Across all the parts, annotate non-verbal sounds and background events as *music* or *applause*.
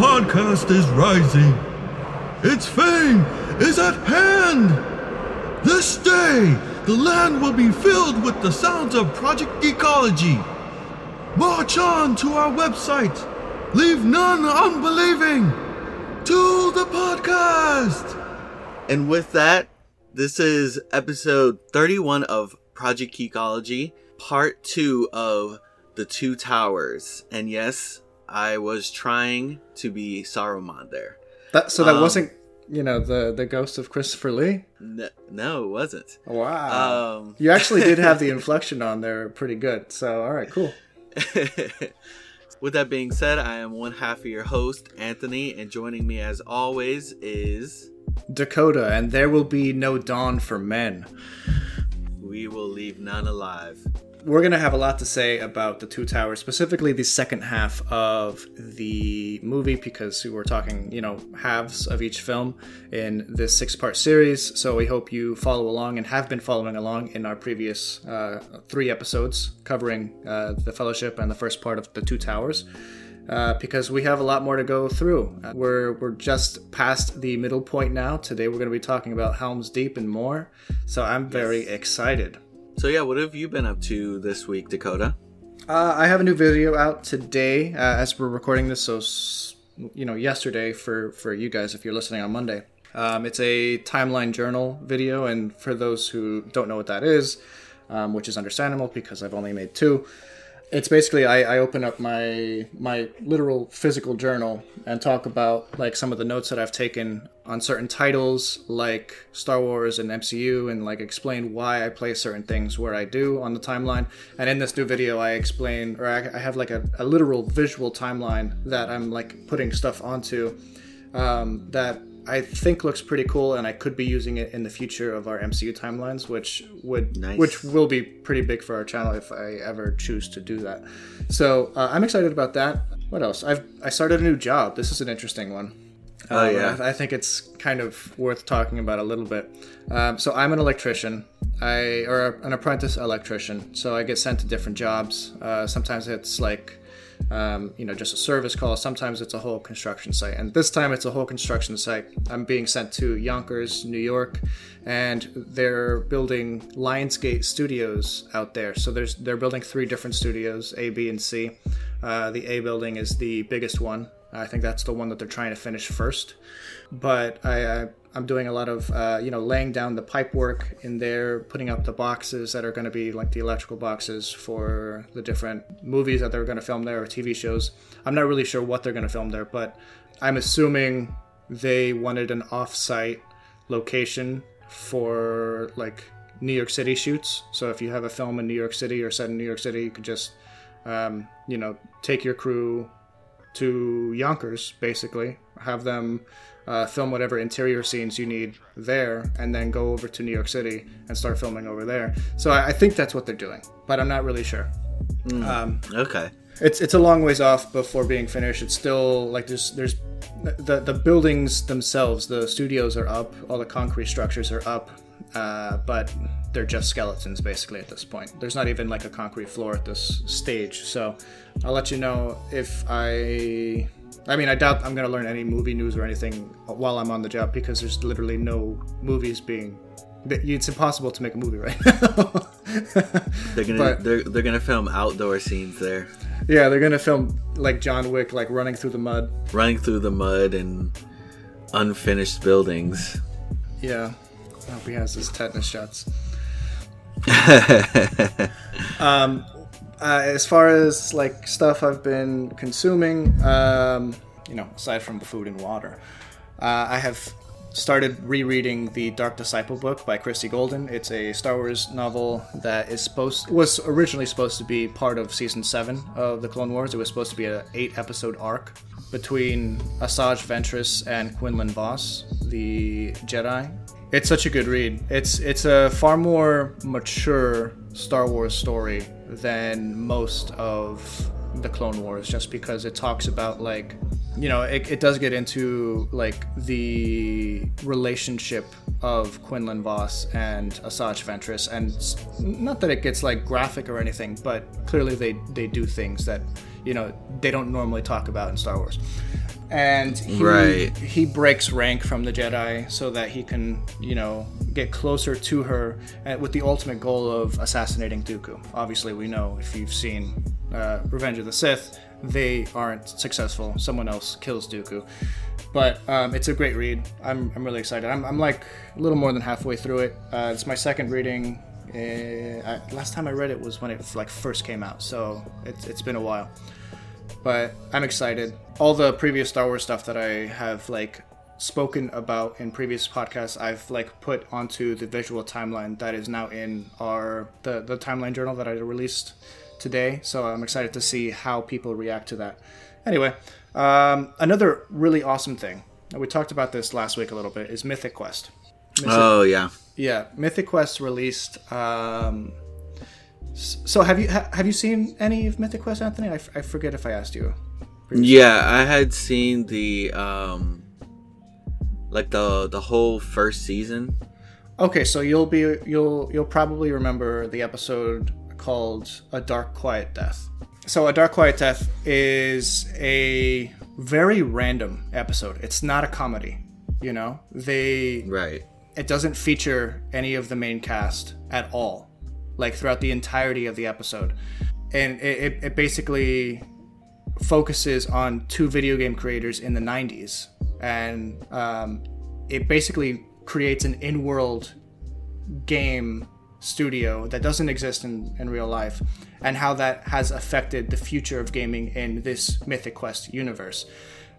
podcast is rising. Its fame is at hand. This day, the land will be filled with the sounds of Project Geekology. March on to our website. Leave none unbelieving. To the podcast. And with that, this is episode 31 of Project Geekology, part two of The Two Towers. And yes, I was trying to be Saruman there. That so that Um, wasn't you know the the ghost of Christopher Lee. No, no it wasn't. Wow. Um, you actually did have the *laughs* inflection on there pretty good. So all right, cool. *laughs* With that being said, I am one half of your host, Anthony, and joining me as always is Dakota, and there will be no dawn for men. We Will Leave None Alive. We're gonna have a lot to say about the Two Towers, specifically the second half of the movie, because we're talking, you know, halves of each film in this six-part series. So we hope you follow along and have been following along in our previous uh, three episodes covering uh, the Fellowship and the first part of the Two Towers. Uh, because we have a lot more to go through. Uh, we're we're just past the middle point now. Today we're going to be talking about Helm's Deep and more. So I'm very excited. So, yeah, what have you been up to this week, Dakota? Uh, I have a new video out today uh, as we're recording this. So, you know, yesterday for for you guys if you're listening on Monday. Um, it's a timeline journal video, and for those who don't know what that is, um, which is understandable because I've only made two. It's basically I, I open up my my literal physical journal and talk about like some of the notes that I've taken on certain titles like Star Wars and MCU and like explain why I place certain things where I do on the timeline. And in this new video, I explain or I, I have like a, a literal visual timeline that I'm like putting stuff onto um, that I think looks pretty cool, and I could be using it in the future of our MCU timelines, which would Nice. which will be pretty big for our channel if I ever choose to do that. So uh, I'm excited about that. What else? I've I started a new job. This is an interesting one. Oh, Um, yeah. I, I think it's kind of worth talking about a little bit. Um, so I'm an electrician, I or an apprentice electrician. So I get sent to different jobs. Uh, sometimes it's like, um, you know, just a service call. Sometimes it's a whole construction site, and this time it's a whole construction site. I'm being sent to Yonkers, New York, and they're building Lionsgate Studios out there. So there's they're building three different studios, A, B, and C. Uh, the A building is the biggest one. I think that's the one that they're trying to finish first. But I, I I'm doing a lot of uh, you know laying down the pipe work in there, putting up the boxes that are going to be like the electrical boxes for the different movies that they're going to film there or TV shows. I'm not really sure what they're going to film there, but I'm assuming they wanted an off-site location for like New York City shoots. So if you have a film in New York City or set in New York City, you could just um, you know take your crew to Yonkers, basically, have them uh, film whatever interior scenes you need there, and then go over to New York City and start filming over there. So I, I think that's what they're doing, but I'm not really sure. Um, Okay. it's it's a long ways off before being finished. It's still like there's there's the the buildings themselves, the studios are up, all the concrete structures are up, uh, but they're just skeletons basically at this point. There's not even like a concrete floor at this stage. So I'll let you know if I. I mean, I doubt I'm gonna learn any movie news or anything while I'm on the job because there's literally no movies being. It's impossible to make a movie right now. *laughs* They're gonna But- they're, they're gonna film outdoor scenes there, yeah, they're gonna film like John Wick, like running through the mud. running through the mud and unfinished buildings. Yeah. I hope he has his tetanus shots. *laughs* um, uh, as far as like stuff I've been consuming, um, you know, aside from food and water, uh, I have started rereading the Dark Disciple book by Christie Golden. It's a Star Wars novel that is supposed was originally supposed to be part of season seven of the Clone Wars. It was supposed to be an eight episode arc between Asajj Ventress and Quinlan Vos, the Jedi. It's such a good read. It's it's a far more mature Star Wars story than most of the Clone Wars, just because it talks about like you know it, it does get into like the relationship of Quinlan Vos and Asajj Ventress, and not that it gets like graphic or anything, but clearly they they do things that you know they don't normally talk about in Star Wars. And he, Right. he breaks rank from the Jedi so that he can, you know, get closer to her uh, with the ultimate goal of assassinating Dooku. Obviously, we know if you've seen uh, Revenge of the Sith, they aren't successful. Someone else kills Dooku. But um, it's a great read. I'm, I'm really excited. I'm, I'm like a little more than halfway through it. Uh, it's my second reading. Uh, I, last time I read it was when it like first came out, so it's, it's been a while but I'm excited. All the previous Star Wars stuff that I have like spoken about in previous podcasts, I've like put onto the visual timeline that is now in our the the timeline journal that I released today. So I'm excited to see how people react to that. Anyway, um, another really awesome thing. We talked about this last week a little bit. Is Mythic Quest. Mythic- Oh yeah. yeah, Mythic Quest released. Um, so have you ha- have you seen any of Mythic Quest, Anthony? I, f- I forget if I asked you. Yeah, I had seen the um like the the whole first season. Okay, so you'll be you'll you'll probably remember the episode called "A Dark Quiet Death." So, "A Dark Quiet Death" is a very random episode. It's not a comedy. You know, they Right. it doesn't feature any of the main cast at all, like throughout the entirety of the episode, and it, it, basically focuses on two video game creators in the 90s, and um, it basically creates an in-world game studio that doesn't exist in, in real life and how that has affected the future of gaming in this mythic quest universe.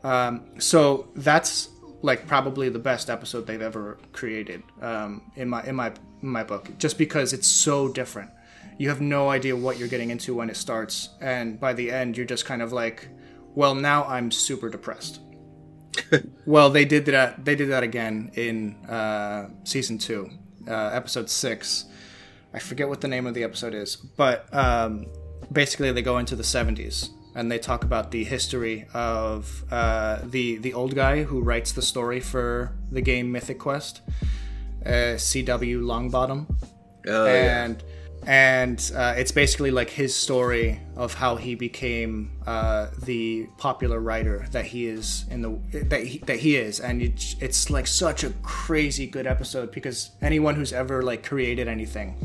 Um, so that's like probably the best episode they've ever created um, in my in my in my book just because it's so different you have no idea what you're getting into when it starts and by the end you're just kind of like well now i'm super depressed *laughs* well, they did that. They did that again in uh, season two, uh, episode six. I forget what the name of the episode is, but um, basically they go into the '70s and they talk about the history of uh, the the old guy who writes the story for the game Mythic Quest, uh, C.W. Longbottom Oh yeah. and and uh, it's basically like his story of how he became uh, the popular writer that he is in the that he, that he is and it's, it's like such a crazy good episode because anyone who's ever like created anything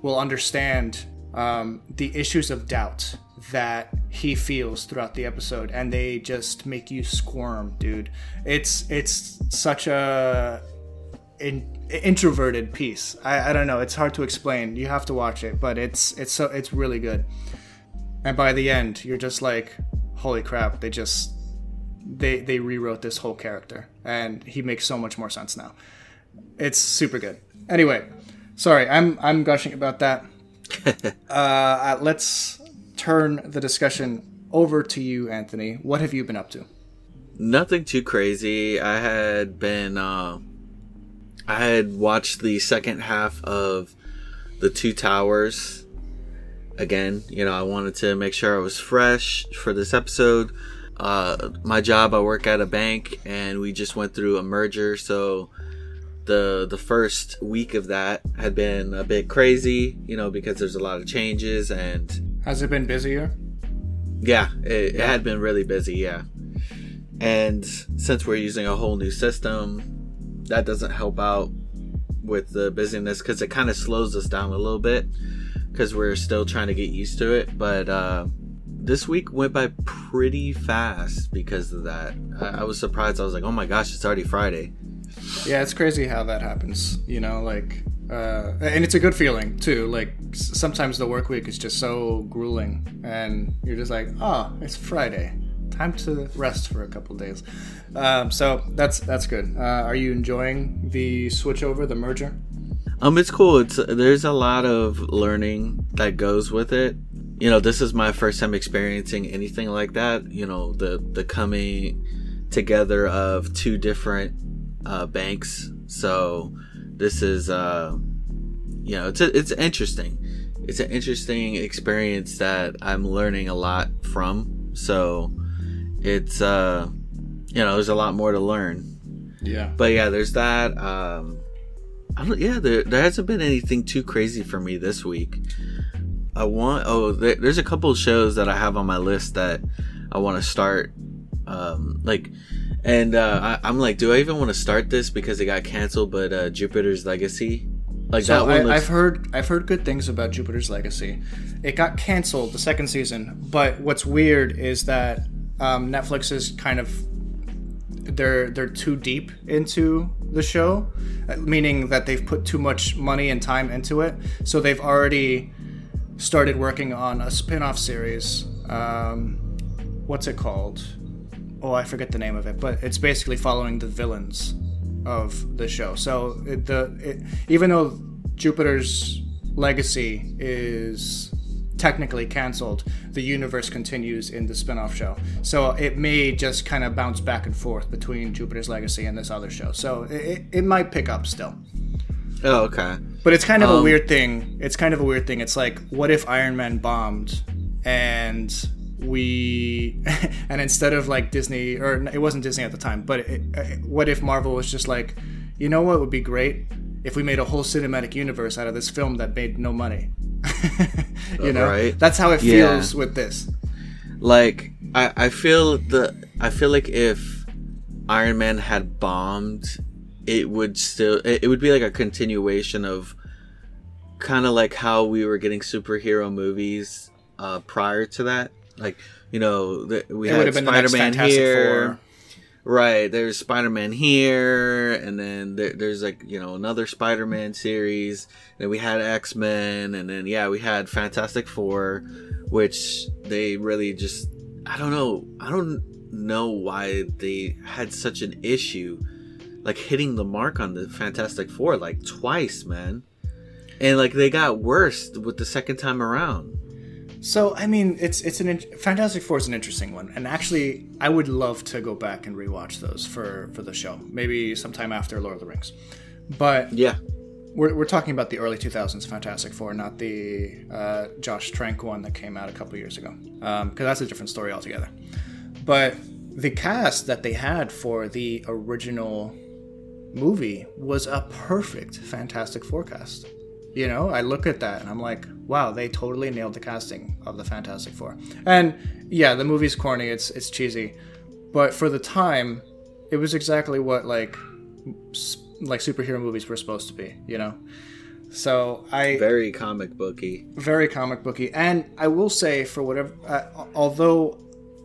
will understand um, the issues of doubt that he feels throughout the episode and they just make you squirm dude it's it's such a in, introverted piece. I, I don't know. It's hard to explain. You have to watch it, but it's it's so it's really good. And by the end, you're just like, holy crap! They just they they rewrote this whole character, and he makes so much more sense now. It's super good. Anyway, sorry, I'm I'm gushing about that. *laughs* uh, let's turn the discussion over to you, Anthony. What have you been up to? Nothing too crazy. I had been uh I had watched the second half of the Two Towers again. You know, I wanted to make sure I was fresh for this episode. Uh, my job, I work at a bank, and we just went through a merger. So the the first week of that had been a bit crazy, you know, because there's a lot of changes, and Has it been busier? yeah, it, it had been really busy. Yeah, and since we're using a whole new system, that doesn't help out with the busyness because it kind of slows us down a little bit because we're still trying to get used to it. But uh, this week went by pretty fast because of that. I, I was surprised. I was like, "Oh my gosh, it's already Friday." Yeah, it's crazy how that happens. You know, like, uh, and it's a good feeling too. Like sometimes the work week is just so grueling, and you're just like, oh, it's Friday, time to rest for a couple days. Um, so that's that's good. Uh, are you enjoying the switch over, the merger? Um, it's cool. It's there's a lot of learning that goes with it. You know, this is my first time experiencing anything like that. You know, the the coming together of two different uh, banks. So this is, uh, you know, it's a, it's interesting. It's an interesting experience that I'm learning a lot from. So it's, uh, you know, there's a lot more to learn Yeah. but yeah, there's that. Um, I don't. Yeah, there there hasn't been anything too crazy for me this week. I want. Oh, there, there's a couple of shows that I have on my list that I want to start Um, like, and uh, I, I'm like, do I even want to start this because it got canceled? But uh, Jupiter's Legacy, like So that one I, looks. I've heard I've heard good things about Jupiter's Legacy. It got canceled the second season, but what's weird is that um, Netflix is kind of they're they're too deep into the show, uh, meaning that they've put too much money and time into it. So they've already started working on a spin-off series. Um, what's it called? Oh, I forget the name of it, but it's basically following the villains of the show. So it, the it, even though Jupiter's legacy is technically canceled, the universe continues in the spin-off show. So it may just kind of bounce back and forth between Jupiter's legacy and this other show. So it, it, might pick up still. oh, okay. But it's kind of a Um, weird thing. It's kind of a weird thing. It's like, what if Iron Man bombed and we, *laughs* and instead of like Disney, or it wasn't Disney at the time, but it, uh, what if Marvel was just like, you know what would be great if we made a whole cinematic universe out of this film that made no money? *laughs* you know, Right. that's how it Yeah. feels with this. like I, I feel the I feel like if Iron Man had bombed, it would still it, it would be like a continuation of kind of like how we were getting superhero movies uh, prior to that. Like you know, the, we It had have been the next Spider Man Fantastic here. Four. Right, there's Spider Man here, and then there, there's like you know another Spider Man series. Then we had X Men, and then yeah, we had Fantastic Four, which they really just I don't know I don't know why they had such an issue, like hitting the mark on the Fantastic Four like twice, man, and like they got worse with the second time around. So I mean, it's it's an Fantastic Four is an interesting one, and actually, I would love to go back and rewatch those for for the show, maybe sometime after Lord of the Rings. But Yeah, we're, we're talking about the early 2000s Fantastic Four, not the uh, Josh Trank one that came out a couple years ago, because that's a different story altogether. But the cast that they had for the original movie was a perfect Fantastic Four cast. You know, I look at that and I'm like, wow, they totally nailed the casting of the Fantastic Four. And yeah, the movie's corny, it's it's cheesy, but for the time, it was exactly what like like superhero movies were supposed to be. You know, so I very comic booky. very comic booky and i will say for whatever uh, although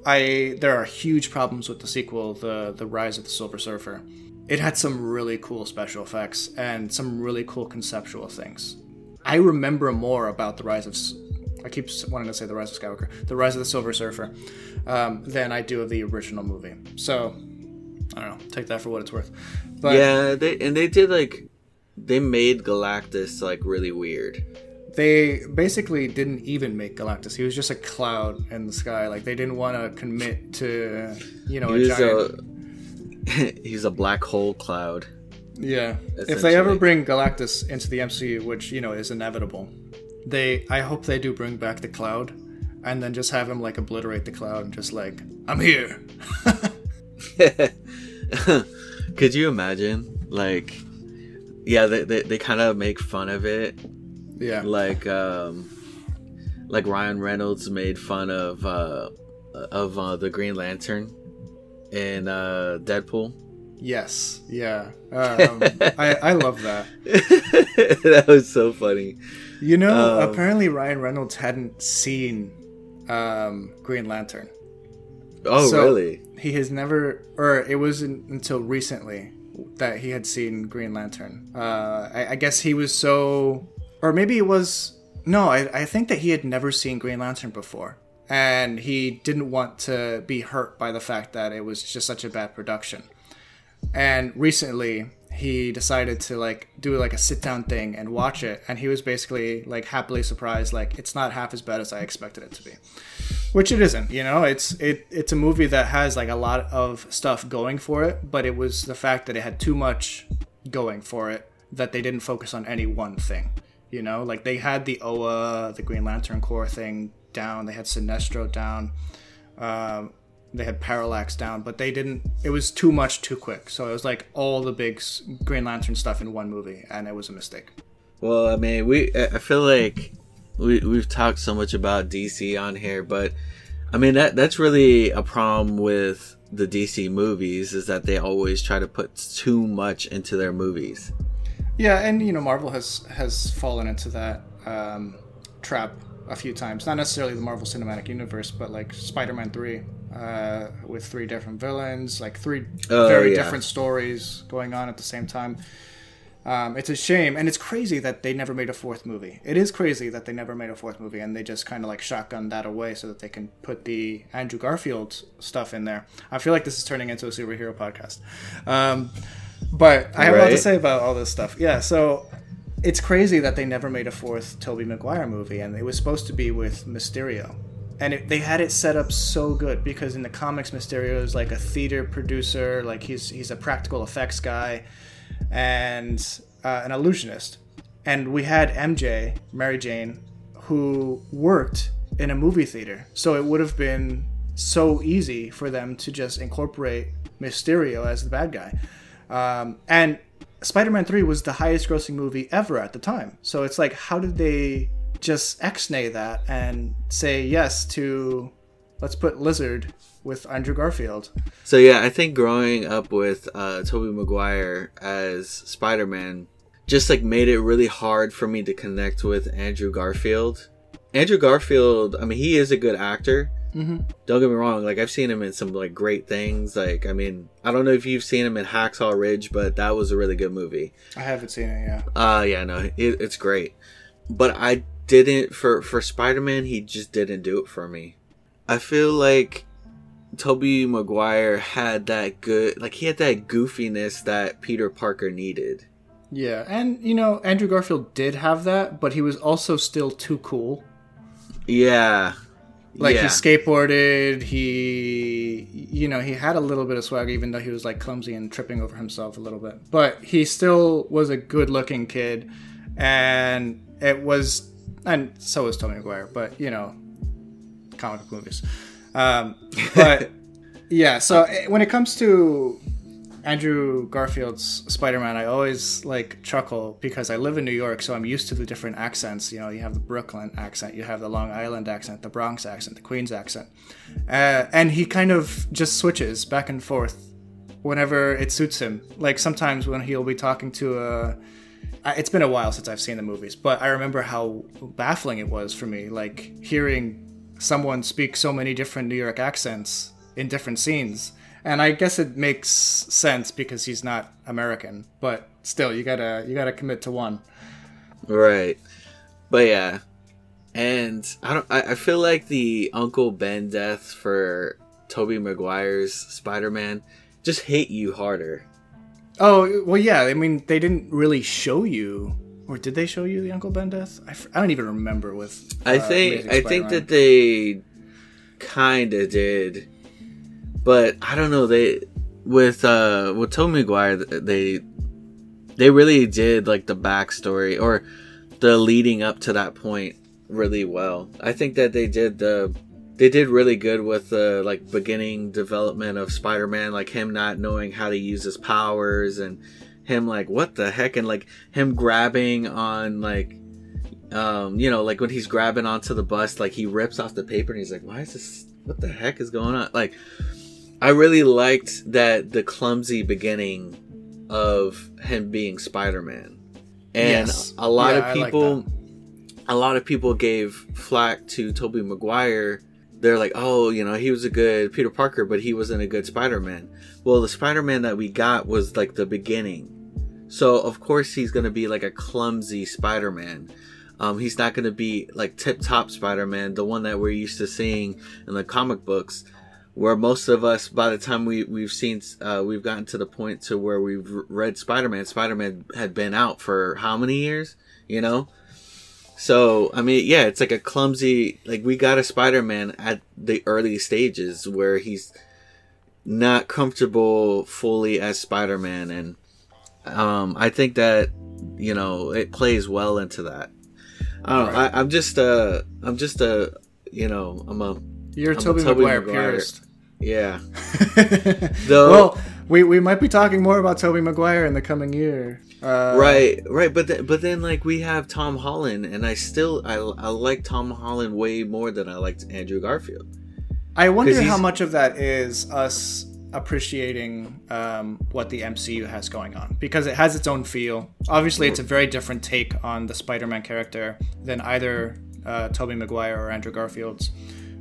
i there are huge problems with the sequel the the rise of the silver surfer it had some really cool special effects and some really cool conceptual things i remember more about the rise of. I keep wanting to say the rise of skywalker the rise of the silver surfer um, than i do of the original movie so i don't know take that for what it's worth but yeah, they and they did like they made Galactus like really weird. they basically didn't even make Galactus. He was just a cloud in the sky. Like they didn't want to commit to, you know, a giant. *laughs* a he's a black hole cloud. Yeah. If they ever bring Galactus into the MCU, which you know is inevitable, they I hope they do bring back the cloud, and then just have him like obliterate the cloud and just like I'm here. *laughs* Could you imagine? Like, yeah, they they, they kind of make fun of it, yeah. like um, like Ryan Reynolds made fun of uh of uh, the Green Lantern in uh Deadpool. Yes. Yeah. Um, *laughs* I I love that. *laughs* that was so funny. You know, Um, apparently Ryan Reynolds hadn't seen um, Green Lantern. Oh, So- really? He has never, or it wasn't until recently that he had seen Green Lantern. Uh, I, I guess he was so, or maybe it was no. I, I think that he had never seen Green Lantern before, and he didn't want to be hurt by the fact that it was just such a bad production. And recently, he decided to like do like a sit down thing and watch it, and he was basically like happily surprised. Like it's not half as bad as I expected it to be. Which it isn't you know? It's it it's a movie that has like a lot of stuff going for it but it was the fact that it had too much going for it that they didn't focus on any one thing you know? Like they had the oa the green lantern corps thing down. They had sinestro down. Um, they had parallax down but they didn't it was too much too quick so it was like all the big green lantern stuff in one movie and it was a mistake Well, I mean, we I I feel like we we've talked so much about DC on here, but I mean that that's really a problem with the DC movies is that they always try to put too much into their movies. Yeah, and you know Marvel has has fallen into that um, trap a few times. Not necessarily the Marvel Cinematic Universe, but like Spider-Man Three, uh, with three different villains, like three Oh, very yeah. different stories going on at the same time. Um, it's a shame, and it's crazy that they never made a fourth movie. It is crazy that they never made a fourth movie, and they just kind of like shotgun that away so that they can put the Andrew Garfield stuff in there. I feel like this is turning into a superhero podcast, um, but I have a lot to say about all this stuff. Yeah, so it's crazy that they never made a fourth Tobey Maguire movie, and it was supposed to be with Mysterio. And it, they had it set up so good because in the comics, Mysterio is like a theater producer, like he's he's a practical effects guy, and uh, an illusionist. And we had MJ, Mary Jane, who worked in a movie theater, so it would have been so easy for them to just incorporate Mysterio as the bad guy. Um, and Spider-Man 3 was the highest grossing movie ever at the time. So it's like how did they just ex-nay that and say yes to let's put Lizard with Andrew Garfield. So yeah, I think growing up with uh, Tobey Maguire as Spider-Man just like made it really hard for me to connect with Andrew Garfield. Andrew Garfield, I mean, he is a good actor. Mm-hmm. Don't get me wrong; like I've seen him in some like great things. Like I mean, I don't know if you've seen him in Hacksaw Ridge, but that was a really good movie. I haven't seen it, yeah. Uh yeah, no, it, it's great. But I didn't for for Spider-Man, he just didn't do it for me. I feel like Tobey Maguire had that good like he had that goofiness that Peter Parker needed. Yeah, and you know, Andrew Garfield did have that, but he was also still too cool. Yeah. Like yeah. he skateboarded, he you know, he had a little bit of swag even though he was like clumsy and tripping over himself a little bit. But he still was a good-looking kid and it was and so was Tony McGuire, but you know, comic book movies. Um, but *laughs* yeah, so eh, when it comes to Andrew Garfield's Spider-Man, I always like chuckle because I live in New York, so I'm used to the different accents. You know, you have the Brooklyn accent, you have the Long Island accent, the Bronx accent, the Queens accent, uh, and he kind of just switches back and forth whenever it suits him. Like sometimes when he'll be talking to a it's been a while since I've seen the movies, but I remember how baffling it was for me, like hearing someone speak so many different New York accents in different scenes. And I guess it makes sense because he's not American, but still, you gotta you gotta commit to one. Right. But yeah. And I don't I, I feel like the Uncle Ben death for Tobey Maguire's Spider-Man just hit you harder. Oh well, yeah. I mean, they didn't really show you, or did they show you the Uncle Ben death? I, f- I don't even remember with. I uh, think Amazing I think that they kind of did, but I don't know. They with uh with Tobey Maguire, they they really did like the backstory or the leading up to that point really well. I think that they did the they did really good with the like beginning development of Spider-Man, like him not knowing how to use his powers and him like what the heck and like him grabbing on like um you know like when he's grabbing onto the bus like he rips off the paper and he's like why is this what the heck is going on like i really liked that the clumsy beginning of him being spider-man. And Yes. a lot Yeah, of I like people a lot of people gave flack to tobey maguire. They're like oh you know he was a good peter parker but he wasn't a good spider-man. Well the spider-man that we got was like the beginning. So of course he's gonna be like a clumsy Spider-Man. Um, he's not gonna be like tip top Spider-Man, the one that we're used to seeing in the comic books, where most of us, by the time we we've seen, uh, we've gotten to the point to where we've read Spider-Man. Spider-Man had been out for how many years? You know. So I mean, yeah, it's like a clumsy. Like we got a Spider-Man at the early stages where he's not comfortable fully as Spider-Man and um, I think that you know it plays well into that. I don't know. I, I'm just a, I'm just a, you know, I'm a, You're a Tobey Maguire, Maguire. purist. Yeah. *laughs* Though- well, we, we might be talking more about Tobey Maguire in the coming year. Uh, right, right. But then, but then, like we have Tom Holland, and I still, I, I like Tom Holland way more than I liked Andrew Garfield. I wonder how much of that is us appreciating um, what the MCU has going on because it has its own feel. Obviously, it's a very different take on the Spider-Man character than either uh, Tobey Maguire or Andrew Garfield's.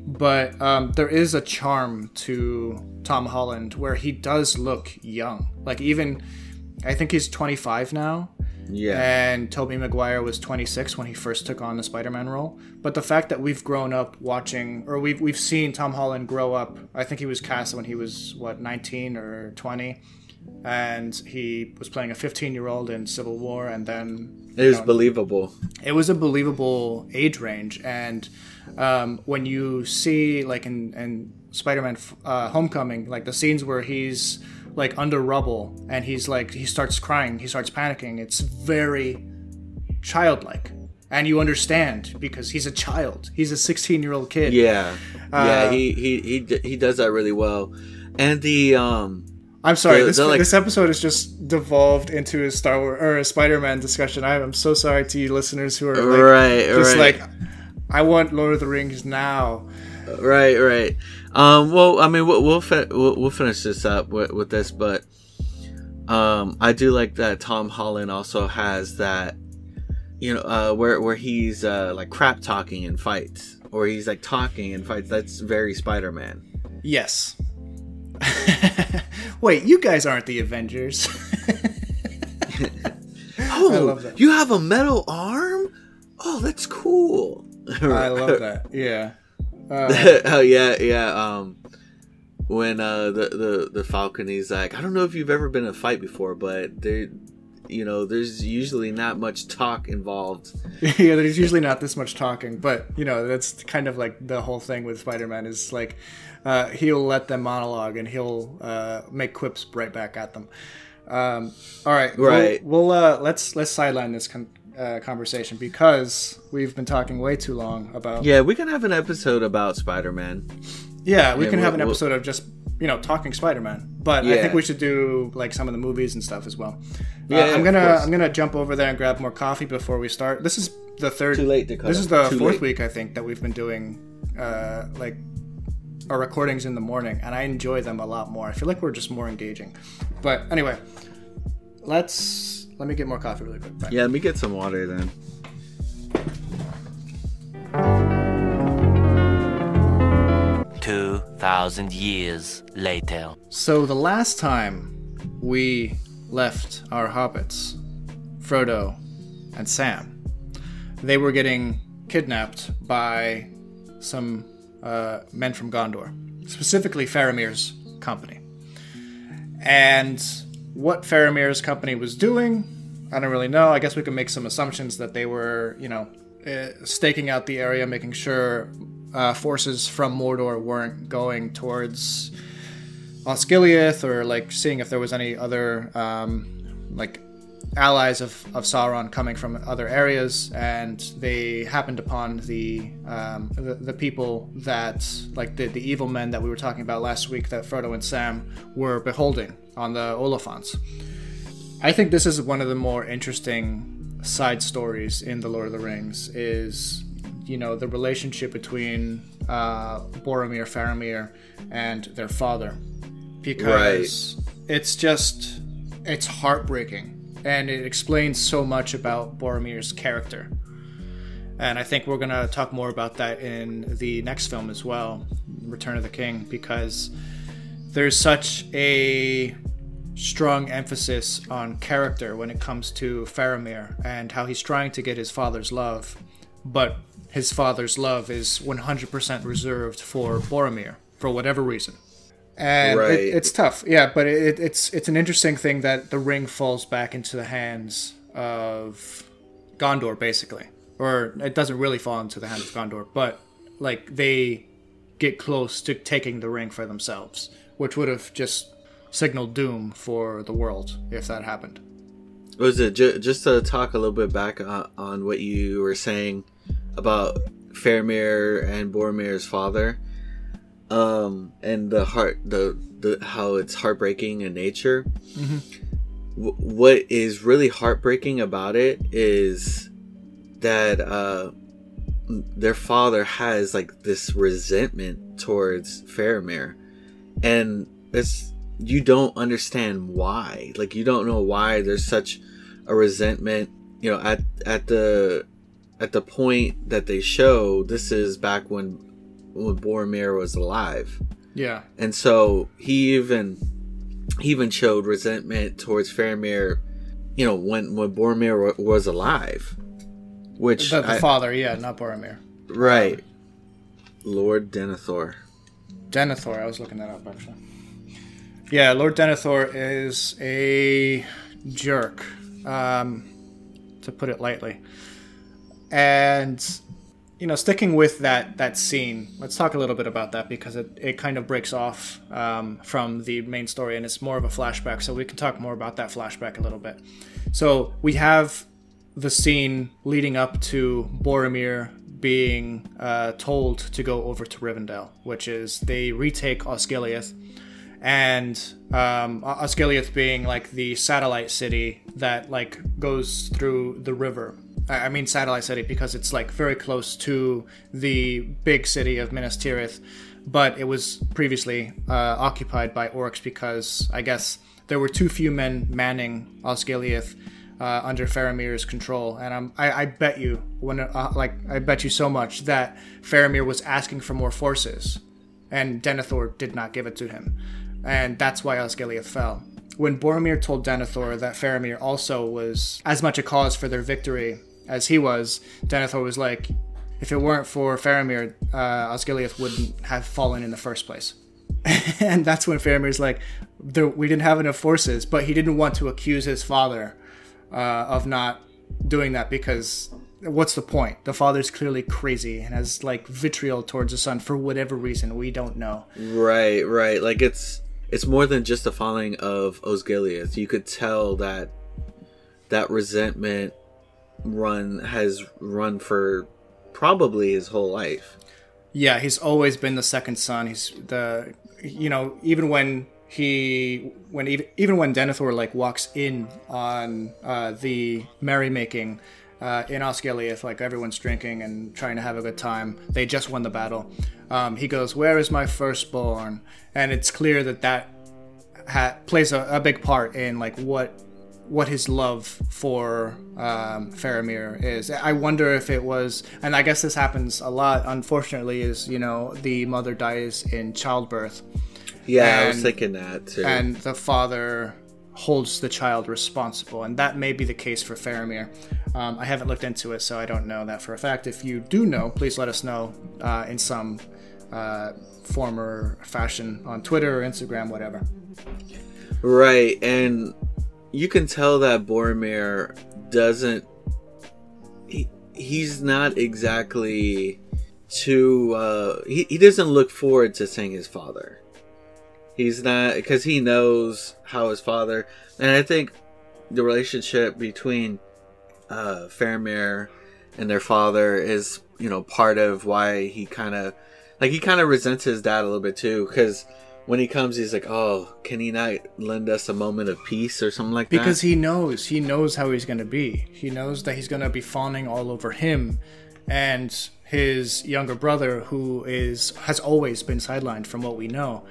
But um, there is a charm to Tom Holland where he does look young. Like even, I think he's 25 now, Yeah. and Tobey Maguire was 26 when he first took on the Spider-Man role. But the fact that we've grown up watching, or we've we've seen Tom Holland grow up. I think he was cast when he was what 19 or 20, and he was playing a 15-year-old in Civil War, and then it was know, believable. it was a believable age range and um, when you see like in, in spider-man uh, homecoming like the scenes where he's like under rubble and he's like he starts crying he starts panicking it's very childlike. And you understand because he's a child. He's a 16 year old kid. Yeah. yeah, Uh, he, he he he does that really well. And the um i'm sorry this, like- this episode has just devolved into a star wars or a spider-man discussion. I, i'm so sorry to you listeners who are like right just right. like i want lord of the rings now right right. Um well, I mean we'll we'll, fi- we'll, we'll finish this up with, with this but um I do like that Tom Holland also has that you know uh where where he's uh like crap talking in fights or he's like talking in fights that's very Spider-Man. Yes. *laughs* Wait, you guys aren't the Avengers. *laughs* Oh, *laughs* you have a metal arm? Oh, that's cool. I *laughs* love that. Yeah. Uh, *laughs* oh yeah, yeah. Um, when uh the the the Falcon, he's like, I don't know if you've ever been in a fight before, but there, you know, there's usually not much talk involved. *laughs* yeah, there's usually not this much talking, but you know, that's kind of like the whole thing with Spider-Man is like uh, he'll let them monologue and he'll uh, make quips right back at them. Um, all right, we'll- Right. We'll, uh, let's let's sideline this con- uh, conversation because we've been talking way too long about. Yeah, we can have an episode about Spider-Man. Yeah, we Yeah, can have an we'll- we'll- episode of just you know talking Spider-Man, but I think we should do like some of the movies and stuff as well. Yeah, uh, yeah, I'm gonna. I'm gonna jump over there and grab more coffee before we start. This is the third. Too late, Dakota. This is the Too fourth late. week I think that we've been doing uh, like our recordings in the morning, and I enjoy them a lot more. I feel like we're just more engaging. But anyway, let's let me get more coffee really quick. Bye. Yeah, let me get some water then. Two thousand years later. So the last time we left our hobbits, Frodo and Sam, they were getting kidnapped by some uh, men from Gondor, specifically Faramir's company. And what Faramir's company was doing, I don't really know. I guess we can make some assumptions that they were, you know, uh, staking out the area, making sure uh, forces from Mordor weren't going towards Osgiliath or like seeing if there was any other um, like allies of, of Sauron coming from other areas, and they happened upon the um, the, the people that like the, the evil men that we were talking about last week that Frodo and Sam were beholding on the Oliphaunts. I think this is one of the more interesting side stories in the Lord of the Rings is you know the relationship between uh, Boromir, Faramir, and their father because it's just it's heartbreaking and it explains so much about Boromir's character. And I think we're gonna talk more about that in the next film as well, Return of the King, because there's such a strong emphasis on character when it comes to Faramir and how he's trying to get his father's love, but his father's love is 100% reserved for Boromir for whatever reason. And Right. it, it's tough, yeah, but it, it's it's an interesting thing that the ring falls back into the hands of Gondor, basically, or it doesn't really fall into the hands of Gondor, but like they get close to taking the ring for themselves, which would have just signaled doom for the world if that happened. Was it ju- just to talk a little bit back on, on what you were saying about Faramir and Boromir's father, um, and the heart, the the how it's heartbreaking in nature. W- what is really heartbreaking about it is that uh, their father has like this resentment towards Faramir, and it's you don't understand why. Like you don't know why there's such a resentment. You know, at at the at the point that they show, this is back when when Boromir was alive, Yeah. and so he even he even showed resentment towards Faramir. You know, when when Boromir wa- was alive, which The, the I- father, yeah, not Boromir. right, Lord Denethor. Denethor, I was looking that up actually. Yeah, Lord Denethor is a jerk, um, to put it lightly. And you know, sticking with that that scene, let's talk a little bit about that because it, it kind of breaks off um, from the main story and it's more of a flashback. So we can talk more about that flashback a little bit. So we have the scene leading up to Boromir being uh, told to go over to Rivendell, which is they retake Osgiliath, and um, Osgiliath being like the satellite city that like goes through the river. I mean satellite city because it's like very close to the big city of Minas Tirith, but it was previously uh, occupied by orcs because I guess there were too few men manning Osgiliath uh, under Faramir's control, and I'm, I, I bet you when uh, like I bet you so much that Faramir was asking for more forces, and Denethor did not give it to him, and that's why Osgiliath fell. When Boromir told Denethor that Faramir also was as much a cause for their victory as he was, Denethor was like, if it weren't for Faramir, uh, Osgiliath wouldn't have fallen in the first place. *laughs* and that's when Faramir's like, we didn't have enough forces, but he didn't want to accuse his father uh, of not doing that because what's the point? The father's clearly crazy and has like vitriol towards the son for whatever reason we don't know. Right, right. Like it's it's more than just the falling of Osgiliath. You could tell that that resentment run has run for probably his whole life. Yeah, he's always been the second son. He's the you know even when he when even even when Denethor like walks in on uh, the merrymaking uh, in Osgiliath, like everyone's drinking and trying to have a good time. They just won the battle. Um, he goes, "Where is my firstborn?" And it's clear that that ha- plays a, a big part in like what what his love for um, Faramir is. I wonder if it was, and I guess this happens a lot. Unfortunately, is you know the mother dies in childbirth, Yeah, I was thinking that too. and the father holds the child responsible, and that may be the case for Faramir. Um, I haven't looked into it, so I don't know that for a fact. If you do know, please let us know uh, in some uh, form or fashion on Twitter or Instagram, whatever. Right, and you can tell that Boromir doesn't. He, he's not exactly too. Uh, he he doesn't look forward to seeing his father. He's not because he knows how his father, and I think the relationship between uh, Faramir and their father is you know part of why he kind of like he kind of resents his dad a little bit too because when he comes he's like oh can he not lend us a moment of peace or something like because that? Because he knows he knows how he's going to be. He knows that he's going to be fawning all over him and his younger brother who is has always been sidelined from what we know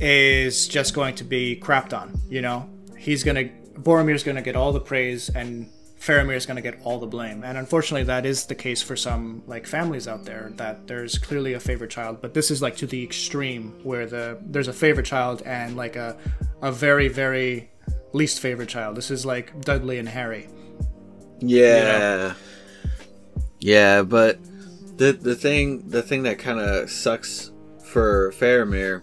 is just going to be crapped on you know he's to boromir's to get all the praise and Faramir's going to get all the blame, and unfortunately, that is the case for some like families out there. That there's clearly a favorite child, but this is like to the extreme where the there's a favorite child and like a a very very least favorite child. This is like Dudley and Harry. yeah yeah but the the thing the thing that kind of sucks for Faramir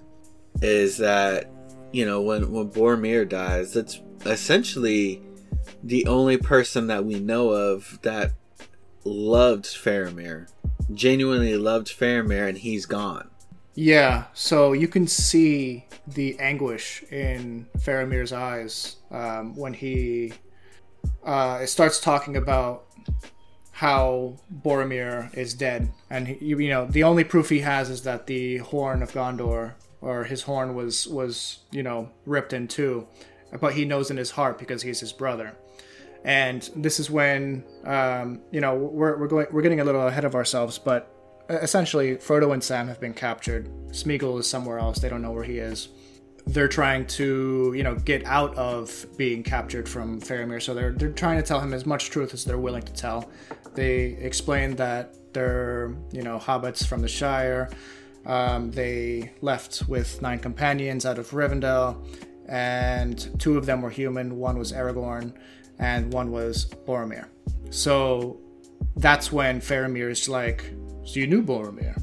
is that you know when when Boromir dies that's essentially the only person that we know of that loved Faramir genuinely loved Faramir and he's gone. Yeah, so you can see the anguish in Faramir's eyes um, when he uh, starts talking about how Boromir is dead, and he, you know the only proof he has is that the horn of Gondor, or his horn was was you know ripped in two, but he knows in his heart because he's his brother. And this is when um, you know we're, we're going we're getting a little ahead of ourselves, but essentially Frodo and Sam have been captured. Smeagol is somewhere else; they don't know where he is. they're trying to, you know, get out of being captured from Faramir. So they're they're trying to tell him as much truth as they're willing to tell. They explain that they're, you know, hobbits from the Shire. Um, they left with nine companions out of Rivendell, and two of them were human. One was Aragorn, and one was Boromir. So that's when Faramir is like, "So you knew Boromir?"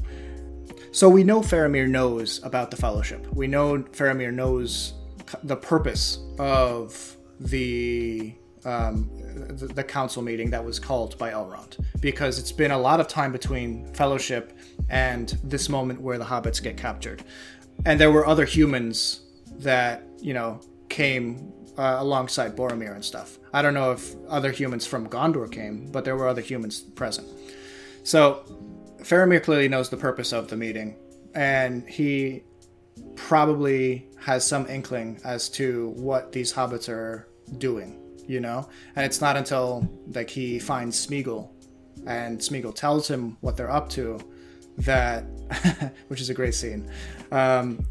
So we know Faramir knows about the Fellowship. We know Faramir knows the purpose of the um, the, the council meeting that was called by Elrond because it's been a lot of time between Fellowship and this moment where the hobbits get captured, and there were other humans that you know came uh, alongside Boromir and stuff. I don't know if other humans from Gondor came, but there were other humans present. So Faramir clearly knows the purpose of the meeting, and he probably has some inkling as to what these hobbits are doing, you know? And it's not until like he finds Smeagol and Smeagol tells him what they're up to that *laughs* which is a great scene. Um,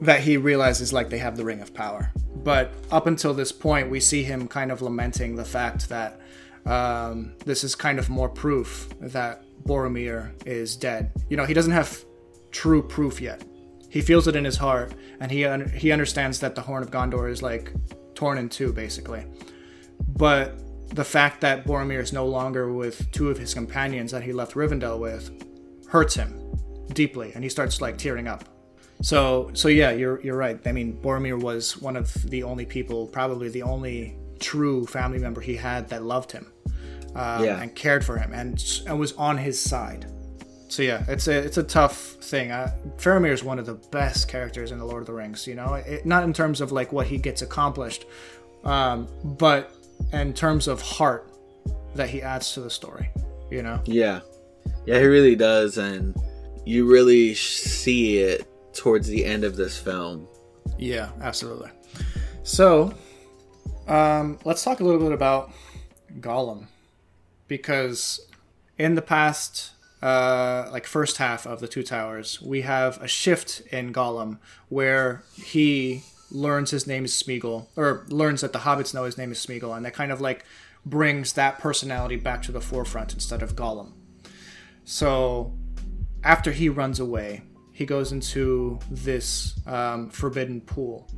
that he realizes like they have the ring of power. But up until this point, we see him kind of lamenting the fact that um, this is kind of more proof that Boromir is dead. You know, he doesn't have true proof yet. He feels it in his heart, and he un- he understands that the Horn of Gondor is like torn in two, basically. But the fact that Boromir is no longer with two of his companions that he left Rivendell with hurts him deeply, and he starts like tearing up. So, so yeah, you're you're right. I mean, Boromir was one of the only people, probably the only true family member he had that loved him um, Yeah. and cared for him and and was on his side. So yeah, it's a it's a tough thing. Uh, Faramir is one of the best characters in the Lord of the Rings. You know, it, not in terms of like what he gets accomplished, um, but in terms of heart that he adds to the story. You know. Yeah. Yeah, he really does. And you really see it towards the end of this film. Yeah, absolutely. So, um, let's talk a little bit about Gollum, because in the past, uh, like first half of the Two Towers, we have a shift in Gollum where he learns his name is Smeagol, or learns that the hobbits know his name is Smeagol, and that kind of like brings that personality back to the forefront instead of Gollum. So after he runs away, he goes into this um, forbidden pool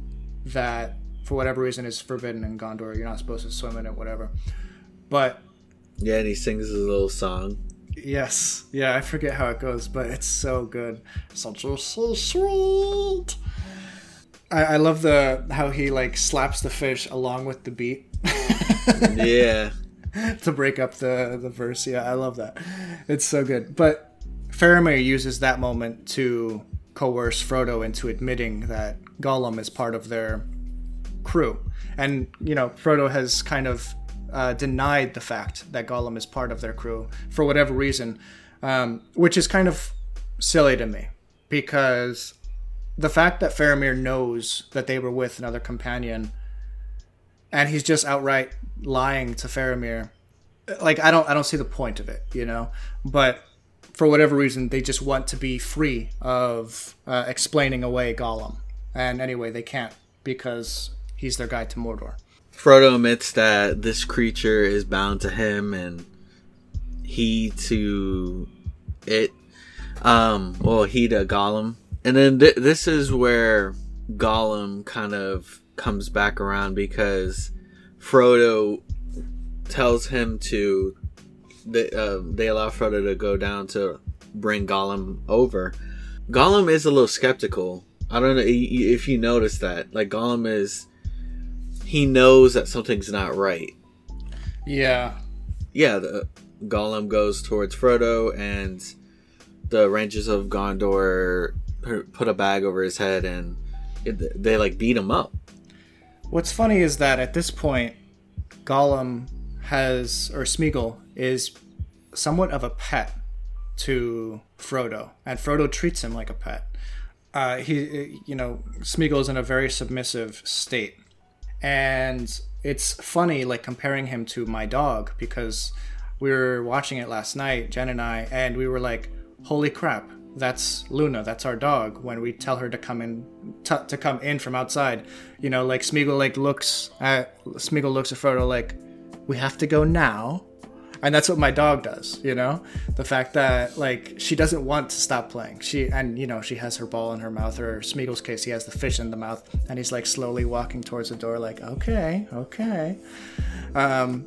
that, for whatever reason, is forbidden in Gondor. You're not supposed to swim in it, whatever. But Yeah, and he sings his little song. yes, yeah, I forget how it goes, but it's so good. Such a so sweet. I, I love the how he like slaps the fish along with the beat. *laughs* Yeah. *laughs* to break up the the verse. Yeah, I love that. It's so good. But Faramir uses that moment to coerce Frodo into admitting that Gollum is part of their crew, and you know Frodo has kind of uh, denied the fact that Gollum is part of their crew for whatever reason, um, which is kind of silly to me because the fact that Faramir knows that they were with another companion and he's just outright lying to Faramir. Like I don't I don't see the point of it, you know. But for whatever reason, they just want to be free of uh, explaining away Gollum. And anyway, they can't because he's their guide to Mordor. Frodo admits that this creature is bound to him and he to it. Um, well, he to Gollum. And then th- this is where Gollum kind of comes back around because Frodo tells him to. They, uh, they allow Frodo to go down to bring Gollum over. Gollum is a little skeptical. I don't know if you notice that. Like, Gollum is. He knows that something's not right. Yeah, Yeah, the Gollum goes towards Frodo, and the Rangers of Gondor put a bag over his head, and it, they like beat him up. What's funny is that at this point, Gollum has, or Smeagol, is somewhat of a pet to Frodo, and Frodo treats him like a pet. Uh, he, you know, Smeagol is in a very submissive state, and it's funny, like comparing him to my dog, because we were watching it last night, Jen and I, and we were like, "Holy crap! That's Luna, that's our dog. When we tell her to come in, t- to come in from outside, you know, like Smeagol like looks at Smeagol looks at Frodo like, we have to go now, and that's what my dog does. You know, the fact that like she doesn't want to stop playing. She and you know she has her ball in her mouth, or Smeagol's case, he has the fish in the mouth, and he's like slowly walking towards the door, like okay, okay. Um,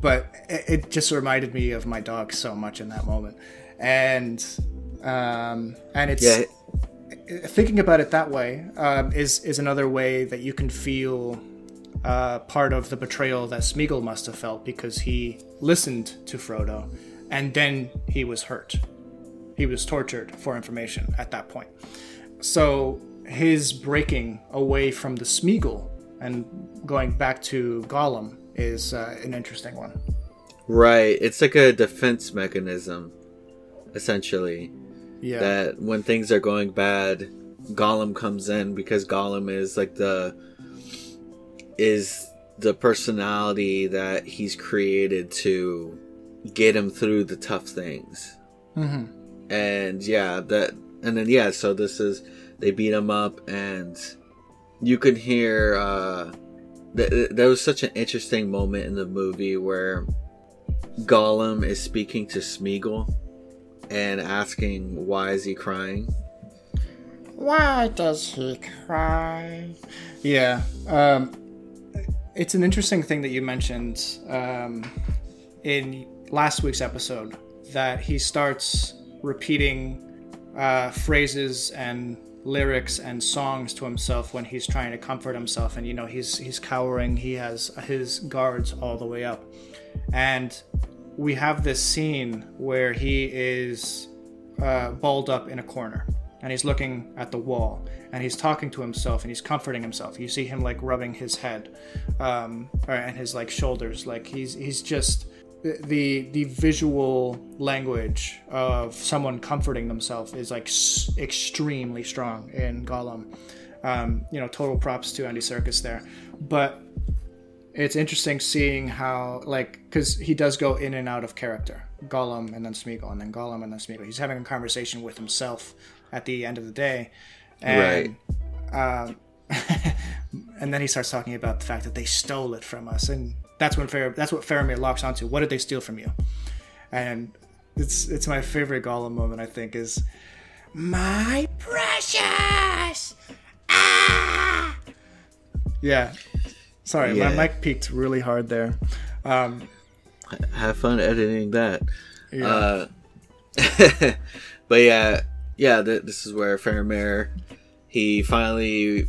but it, it just reminded me of my dog so much in that moment, and um, and it's Yeah. thinking about it that way um, is is another way that you can feel uh, part of the betrayal that Smeagol must have felt because he listened to Frodo, and then he was hurt. He was tortured for information at that point. So his breaking away from the Smeagol and going back to Gollum is uh, an interesting one. Right. It's like a defense mechanism, essentially. Yeah. That when things are going bad, Gollum comes in because Gollum is like the is the personality that he's created to get him through the tough things. Mm-hmm. And yeah, that and then yeah, so this is they beat him up and you can hear uh th- there was such an interesting moment in the movie where Gollum is speaking to Smeagol and asking why is he crying. Why does he cry? Yeah. Um, it's an interesting thing that you mentioned um, in last week's episode that he starts repeating uh, phrases and lyrics and songs to himself when he's trying to comfort himself and you know he's he's cowering he has his guards all the way up and we have this scene where he is uh, balled up in a corner and he's looking at the wall and he's talking to himself and he's comforting himself. You see him like rubbing his head um, and his like shoulders. Like he's he's just the the visual language of someone comforting themselves is like s- extremely strong in Gollum. Um, you know, total props to Andy Serkis there, but it's interesting seeing how like because he does go in and out of character. Gollum and then smeagol and then gollum and then smeagol. He's having a conversation with himself at the end of the day. And, um, *laughs* and then he starts talking about the fact that they stole it from us. And that's when Fair, that's what Faramir locks onto. What did they steal from you? And it's it's my favorite gollum moment i think is my precious! Ah! Yeah sorry Yeah. my mic peaked really hard there um Have fun editing that. yeah. Uh, *laughs* but yeah, yeah. Th- this is where Faramir he finally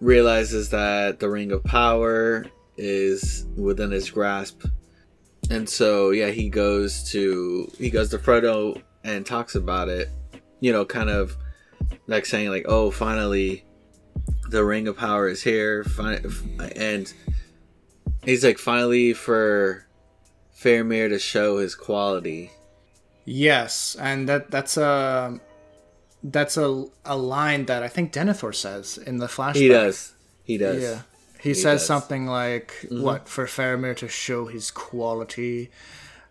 realizes that the Ring of Power is within his grasp, and so yeah, he goes to he goes to Frodo and talks about it. You know, kind of like saying like, "Oh, finally, the Ring of Power is here," and he's like, "Finally, for." Faramir to show his quality. Yes, and that that's a that's a a line that I think Denethor says in the flashback. He does. He does. Yeah. He, says does. Mm-hmm. something like what for Faramir to show his quality,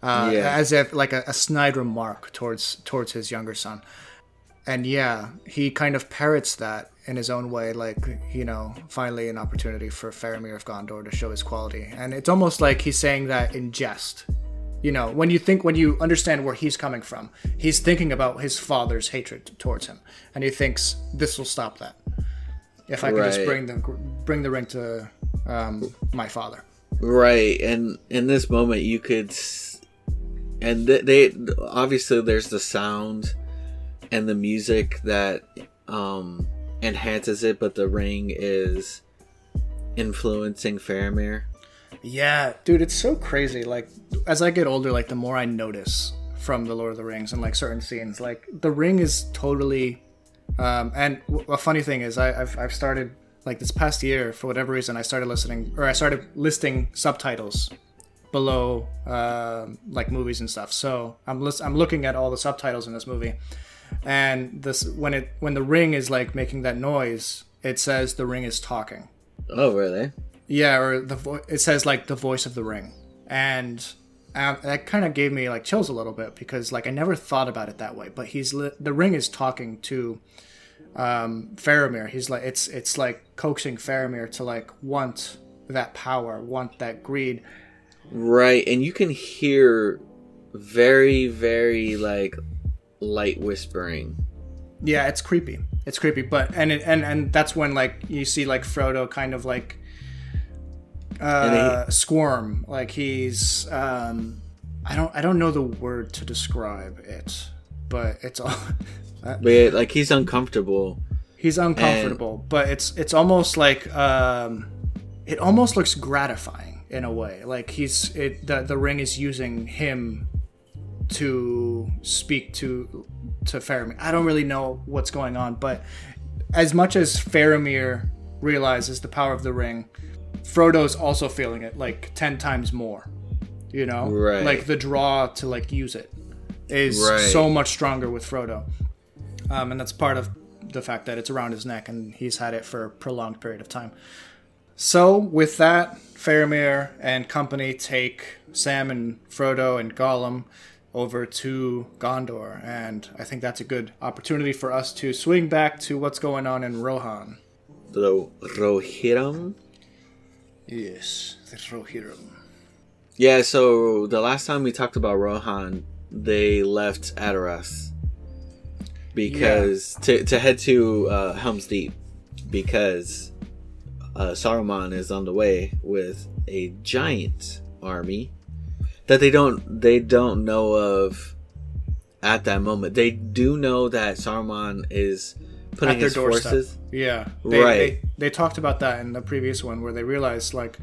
uh, Yeah. as if like a, a snide remark towards towards his younger son. And yeah, he kind of parrots that in his own way, like you know, finally an opportunity for Faramir of Gondor to show his quality. And it's almost like he's saying that in jest. You know, when you think when you understand where he's coming from, he's thinking about his father's hatred towards him, and he thinks this will stop that if I could just bring the bring the ring to um, my father. Right. And in this moment, you could, and th- they obviously there's the sound and the music that um enhances it, but the ring is influencing Faramir. Yeah, dude, it's so crazy. Like as I get older, like the more I notice from the Lord of the Rings and like certain scenes, like the ring is totally. Um, and w- a funny thing is, I, I've I've started like this past year for whatever reason I started listening or I started listing subtitles below um like movies and stuff. So I'm lis- I'm looking at all the subtitles in this movie, and this when it when the ring is like making that noise, it says the ring is talking. Oh, really? Yeah, or the vo- it says like the voice of the ring, and Um, that kind of gave me like chills a little bit because like I never thought about it that way. But he's li- the ring is talking to um, Faramir. He's like it's it's like coaxing Faramir to like want that power, want that greed. Right, and you can hear very, very like light whispering. Yeah, it's creepy. It's creepy, but and it, and and that's when like you see like Frodo kind of like uh, squirm, like he's um, I don't I don't know the word to describe it, but it's all *laughs* But yeah, like he's uncomfortable. he's uncomfortable, but it's it's almost like um, it almost looks gratifying in a way. Like he's it the the ring is using him to speak to to Faramir. I don't really know what's going on, but as much as Faramir realizes the power of the ring, Frodo's also feeling it like 10 times more. You know? Right. Like the draw to like use it is Right. so much stronger with Frodo. Um, and that's part of the fact that it's around his neck and he's had it for a prolonged period of time. So, with that, Faramir and company take Sam and Frodo and Gollum over to Gondor, and I think that's a good opportunity for us to swing back to what's going on in Rohan. The Rohirrim. Yes, the Rohirrim. Yeah, so the last time we talked about Rohan, they left Edoras because to to head to uh, Helm's Deep because uh, Saruman is on the way with a giant army that they don't they don't know of at that moment. They do know that Saruman is putting At their his doorstep. forces. Yeah, they, Right. They, they talked about that in the previous one, where they realized like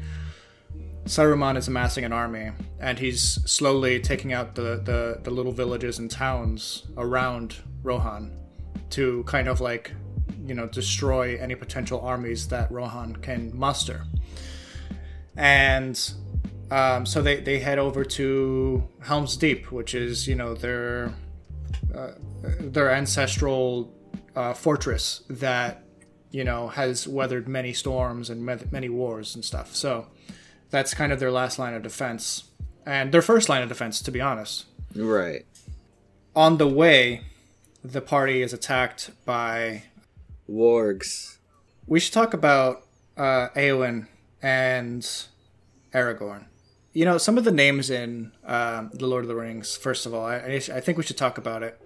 Saruman is amassing an army, and he's slowly taking out the the, the little villages and towns around Rohan to kind of like you know destroy any potential armies that Rohan can muster. And um, so they, they head over to Helm's Deep, which is you know their uh, their ancestral uh, fortress that you know has weathered many storms and many wars and stuff. So that's kind of their last line of defense and their first line of defense, to be honest. Right. On the way, the party is attacked by. Wargs. We should talk about uh, Eowyn and Aragorn. You know, some of the names in um, The Lord of the Rings, first of all, I, I I think we should talk about it.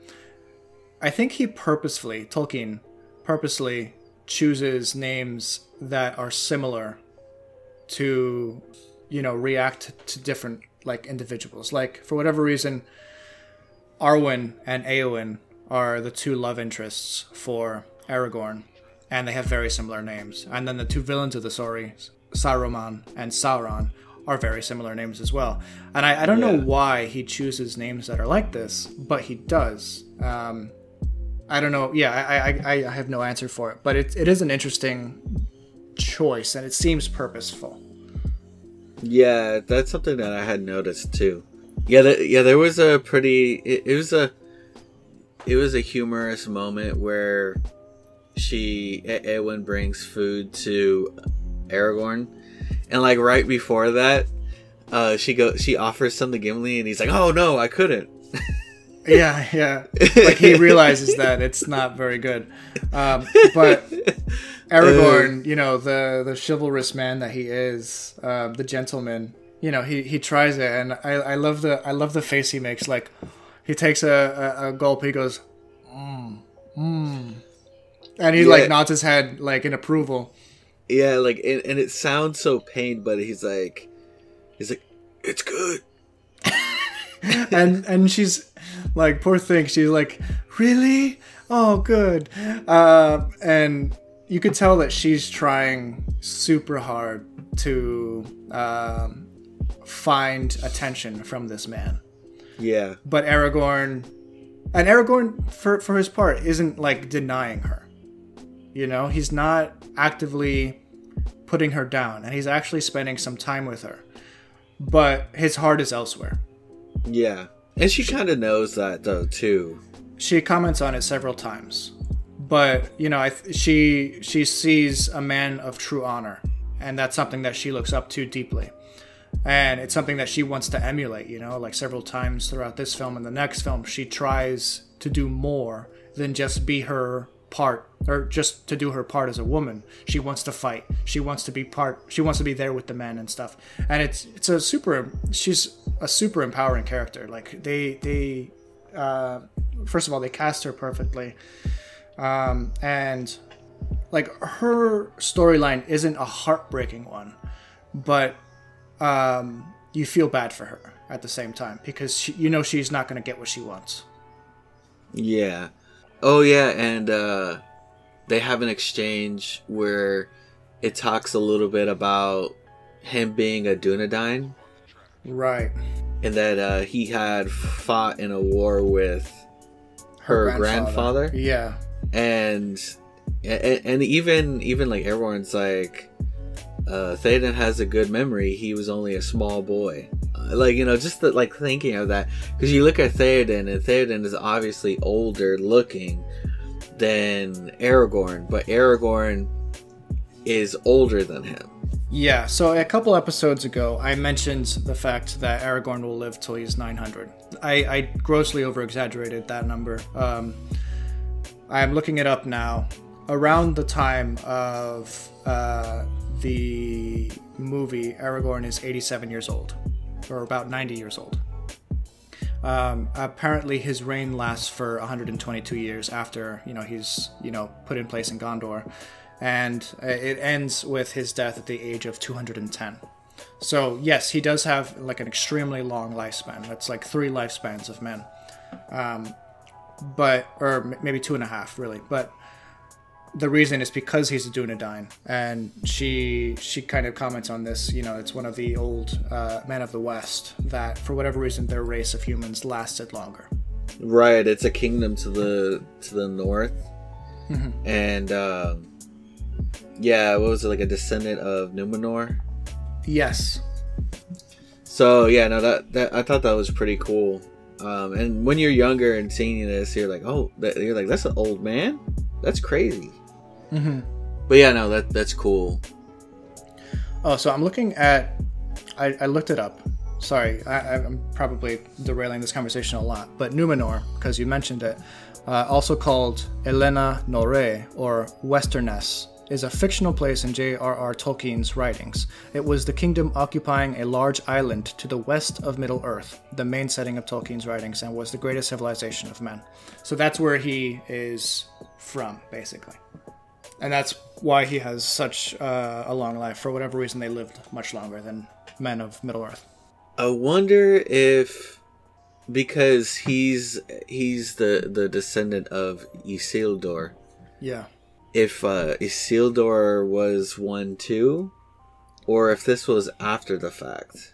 I think he purposefully, Tolkien, purposely chooses names that are similar to, you know, react to different, like, individuals. Like, for whatever reason, Arwen and Eowyn are the two love interests for Aragorn, and they have very similar names. And then the two villains of the story, Saruman and Sauron, are very similar names as well. And I, I don't know why he chooses names that are like this, but he does. Um, I don't know. Yeah, I, I, I have no answer for it, but it, it is an interesting choice, and it seems purposeful. Yeah, that's something that I had noticed too. Yeah, th- yeah, there was a pretty. It, it was a. It was a humorous moment where she E- Eowyn brings food to Aragorn, and like right before that, uh, she go she offers some to Gimli, and he's like, "Oh no, I couldn't." *laughs* Yeah, yeah. Like he realizes that it's not very good. Um, but *laughs* Aragorn, you know, the the chivalrous man that he is, um, the gentleman, you know, he, he tries it, and I, I love the I love the face he makes. Like he takes a, a, a gulp, he goes, mm, mm. and he Yeah. like nods his head like in approval. Yeah, like and, and it sounds so pained, but he's like, he's like, "It's good." *laughs* and and she's like poor thing she's like really? Oh good. Uh, and you could tell that she's trying super hard to um, find attention from this man. Yeah, but aragorn and aragorn for, for his part isn't like denying her you know? He's not actively putting her down and he's actually spending some time with her. But his heart is elsewhere. Yeah, and she kind of knows that though too. she comments on it several times. But you know I th- she she sees a man of true honor and that's something that she looks up to deeply. And it's something that she wants to emulate. You know, like several times throughout this film and the next film, she tries to do more than just be her part or just to do her part as a woman. She wants to fight. She wants to be part she wants to be there with the men and stuff. And it's it's a super she's a super empowering character. Like they they uh first of all they cast her perfectly. Um and like her storyline isn't a heartbreaking one but um you feel bad for her at the same time because she, you know she's not going to get what she wants. Yeah. Oh yeah, and uh they have an exchange where it talks a little bit about him being a Dunedain. Right. And that uh he had fought in a war with her, grandfather. yeah. And and, and even even like everyone's like uh Theoden has a good memory he was only a small boy Uh, like you know just the, like thinking of that because you look at Theoden and Theoden is obviously older looking than Aragorn but Aragorn is older than him Yeah, so a couple episodes ago, I mentioned the fact that Aragorn will live till he's 900. I, I grossly over exaggerated that number. Um, I'm looking it up now. Around the time of uh, the movie, Aragorn is 87 years old, or about 90 years old. Um, apparently, his reign lasts for 122 years after you know he's you know put in place in Gondor, and uh, it ends with his death at the age of 210. So yes, he does have like an extremely long lifespan. That's like three lifespans of men, um, but or maybe two and a half really. But the reason is because he's a Dunedain, and she she kind of comments on this. You know, it's one of the old uh, men of the West that, for whatever reason, their race of humans lasted longer. right it's a kingdom to the to the north and um yeah what was it like a descendant of Numenor Yes, So yeah, no, that, that I thought that was pretty cool. Um, and when you're younger and seeing this, you're like, oh, that, you're like, that's an old man. That's crazy. Mhm. But yeah, no, that that's cool. Oh, so I'm looking at. I, I looked it up. Sorry, I, I'm probably derailing this conversation a lot, but Numenor, because you mentioned it, uh, also called Elenna-nórë or Westernesse, is a fictional place in J.R.R. Tolkien's writings. It was the kingdom occupying a large island to the west of Middle Earth, the main setting of Tolkien's writings, and was the greatest civilization of men. So that's where he is from, basically and that's why he has such uh, a long life. For whatever reason, they lived much longer than men of Middle Earth. I wonder if because he's he's the the descendant of Isildur, Yeah. if uh, Isildur was one too, or if this was after the fact.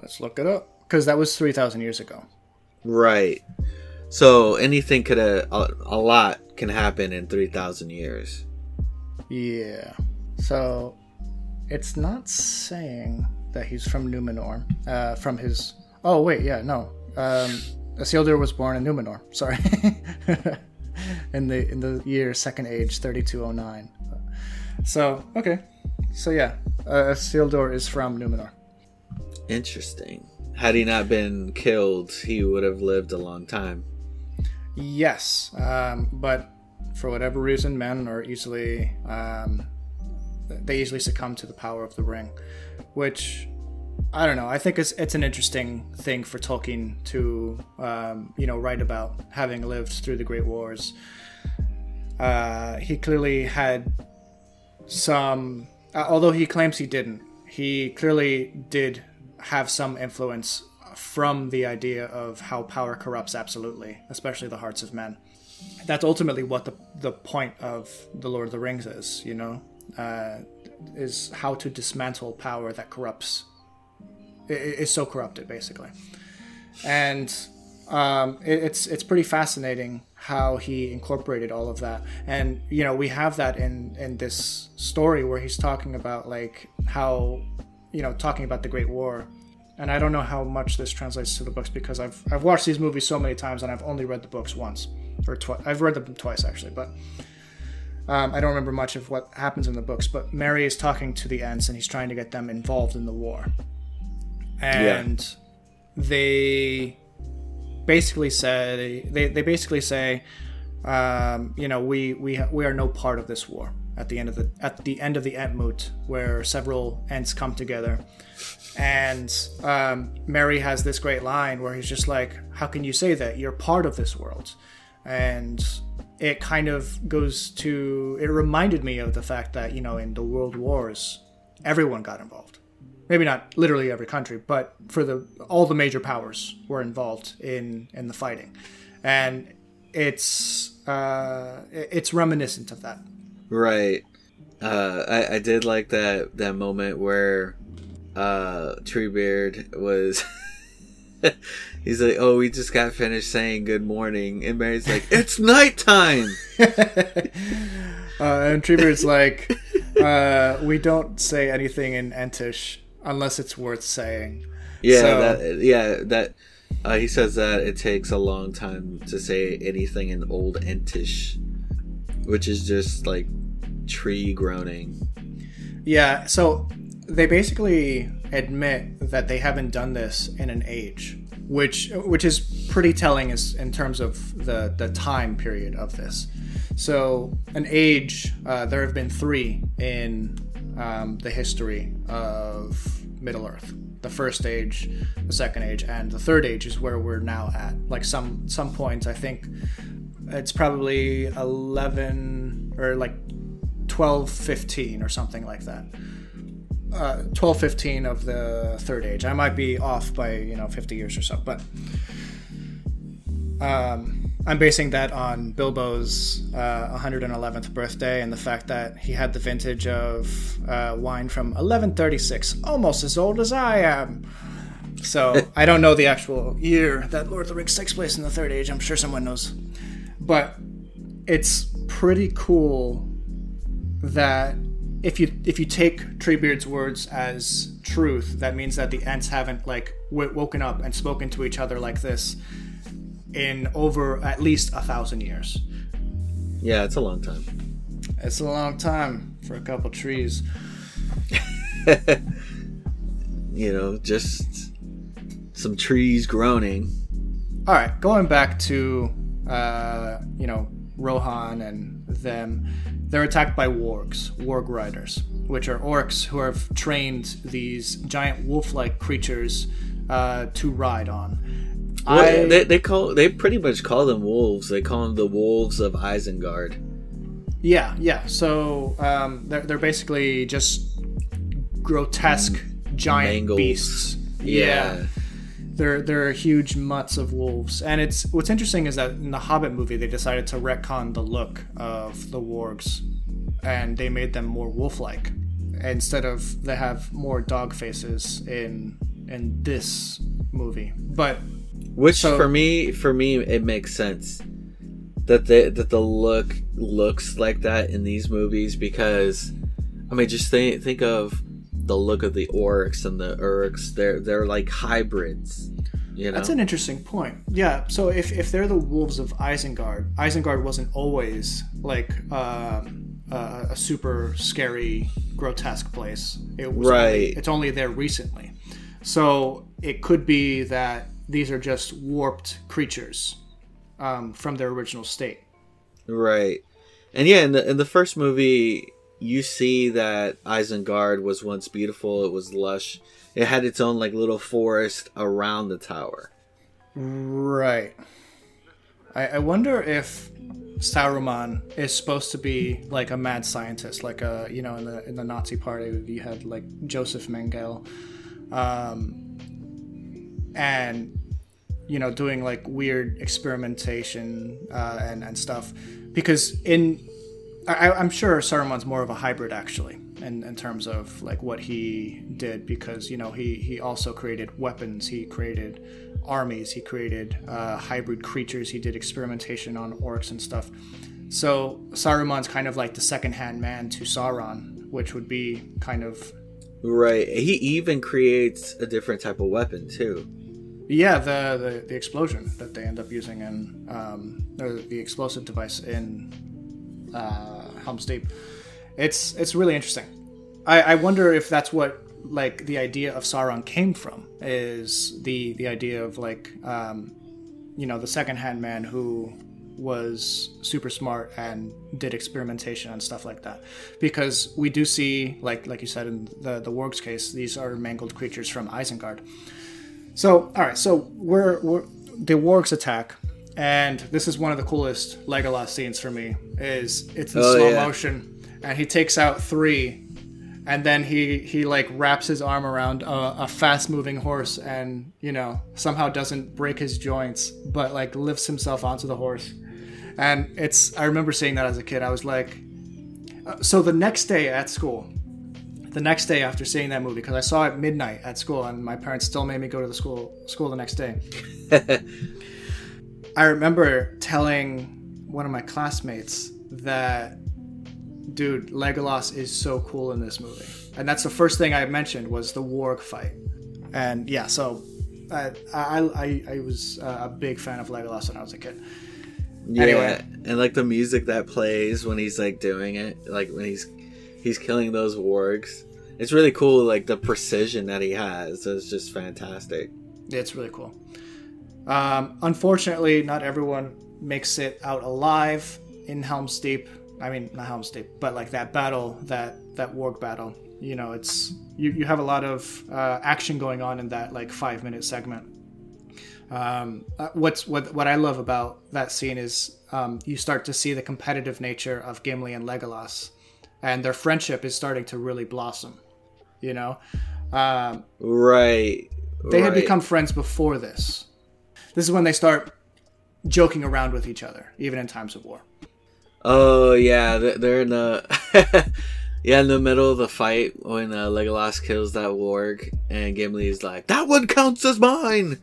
Let's look it up because that was three thousand years ago. Right. So anything could a, a lot can happen in three thousand years. Yeah. So it's not saying that he's from Numenor. Uh, from his. Oh wait, yeah, no. Um, Isildur was born in Numenor. Sorry. *laughs* in the in the year Second Age, thirty two oh nine. So okay. So yeah, uh, Isildur is from Numenor. Interesting. Had he not been killed, he would have lived a long time. Yes, um, but for whatever reason, men are easily um, they easily succumb to the power of the ring, which I don't know. I think it's it's an interesting thing for Tolkien to um, you know write about, having lived through the Great Wars. Uh, he clearly had some, uh, although he claims he didn't. He clearly did have some influence from the idea of how power corrupts absolutely, especially the hearts of men. That's ultimately what the the point of the Lord of the Rings is. You know, uh, is how to dismantle power that corrupts i- i- so corrupted basically. And um, it, it's it's pretty fascinating how he incorporated all of that. And you know we have that in in this story where he's talking about like how you know talking about the great war. And i don't know how much this translates to the books because i've i've watched these movies so many times and i've only read the books once or twice i've read them twice actually but um, I don't remember much of what happens in the books, but Merry is talking to the Ents and he's trying to get them involved in the war. and they basically said they, they basically say, um, you know, we we we are no part of this war. At the end of the at the end of the Entmoot, where several Ents come together, and um, Merry has this great line where he's just like, "How can you say that? You're part of this world," and it kind of goes to it reminded me of the fact that you know in the world wars everyone got involved maybe not literally every country but for the all the major powers were involved in in the fighting and it's uh it's reminiscent of that Right. Uh, I, I did like that that moment where uh, Treebeard was. *laughs* *laughs* He's like, "Oh, we just got finished saying good morning," and Merry's like, "It's nighttime." *laughs* uh, and Treebeard's like *laughs* uh we don't say anything in entish unless it's worth saying Yeah, So- that, yeah, that. Uh, he says that it takes a long time to say anything in Old Entish, which is just like tree groaning. Yeah, so they basically admit that they haven't done this in an age, which which is pretty telling is in terms of the the time period of this. So an age, uh, there have been three in um, the history of Middle Earth. The first age, the second age, and the third age is where we're now at. Like some some points, I think it's probably eleven or like 12 15 or something like that uh, 12 15 of the third age. I might be off by you know 50 years or so but um, i'm basing that on bilbo's uh, 111th birthday and the fact that he had the vintage of uh, wine from 1136 almost as old as i am. So i don't know the actual year that lord of the rings takes place in the third age. I'm sure someone knows. But it's pretty cool that if you if you take Treebeard's words as truth, that means that the Ents haven't like w- woken up and spoken to each other like this in over at least a thousand years. Yeah, it's a long time. It's a long time for a couple trees. *laughs* You know, just some trees groaning. All right, going back to uh, you know Rohan and them, they're attacked by wargs, warg riders, which are orcs who have trained these giant wolf-like creatures uh, to ride on. Well, I- they, they call they pretty much call them wolves. They call them the wolves of Isengard. Yeah, yeah. So um, they're they're basically just grotesque giant Mangles. beasts. Yeah. They're they're huge mutts of wolves, and it's what's interesting is that in the Hobbit movie they decided to retcon the look of the wargs, and they made them more wolf-like instead of they have more dog faces in in this movie. But Which So- for me, for me, it makes sense that the that the look looks like that in these movies because, I mean, just think think of the look of the orcs and the urks. They're they're like hybrids. You know, That's an interesting point. Yeah. So if, if they're the wolves of Isengard, Isengard wasn't always like um, a, a super scary, grotesque place. It was Only, Right. it's only there recently. So it could be that these are just warped creatures um, from their original state. right? And yeah, in the in the first movie, you see that Isengard was once beautiful. It was lush. It had its own like little forest around the tower. Right. I, I wonder if Saruman is supposed to be like a mad scientist, like a you know in the in the Nazi party you had like Joseph Mengele, um, and you know doing like weird experimentation uh, and and stuff, because in I, I'm sure Saruman's more of a hybrid actually. In, in terms of like what he did because you know he he also created weapons he created armies he created uh, hybrid creatures he did experimentation on orcs and stuff so Saruman's kind of like the second-hand man to Sauron which would be kind of Right. He even creates a different type of weapon too. yeah the the, the explosion that they end up using in um, or the explosive device in uh, Helm's Deep it's it's really interesting. I, I wonder if that's what like the idea of Sauron came from is the the idea of like um, you know the secondhand man who was super smart and did experimentation and stuff like that. Because we do see like like you said in the the warg's case these are mangled creatures from Isengard. So all right so we're, we're the wargs attack and this is one of the coolest Legolas scenes for me is it's in Oh, slow yeah. motion and he takes out three and then he he like wraps his arm around a, a fast moving horse and you know somehow doesn't break his joints but like lifts himself onto the horse. And it's i remember seeing that as a kid. I was like uh, so the next day at school the next day after seeing that movie because i saw it midnight at school and my parents still made me go to the school school the next day *laughs* i remember telling one of my classmates that dude, Legolas is so cool in this movie, and that's the first thing I mentioned was the warg fight, and yeah, so I I, I, I was uh, a big fan of Legolas when I was a kid. Yeah, Anyway. and like the music that plays when he's like doing it, like when he's he's killing those wargs. It's really cool, like the precision that he has. It's just fantastic. It's really cool. Um, unfortunately, not everyone makes it out alive in Helm's Deep. I mean, not Helm's Deep, but like that battle, that that warg battle. You know, it's you, you have a lot of uh, action going on in that like five minute segment. Um, uh, what's what what I love about that scene is um, you start to see the competitive nature of Gimli and Legolas, and their friendship is starting to really blossom. You know, um, Right. they had become friends before this. This is when they start joking around with each other, even in times of war. Oh yeah, they're in the *laughs* yeah in the middle of the fight when uh, Legolas kills that warg, and Gimli's like, "That one counts as mine."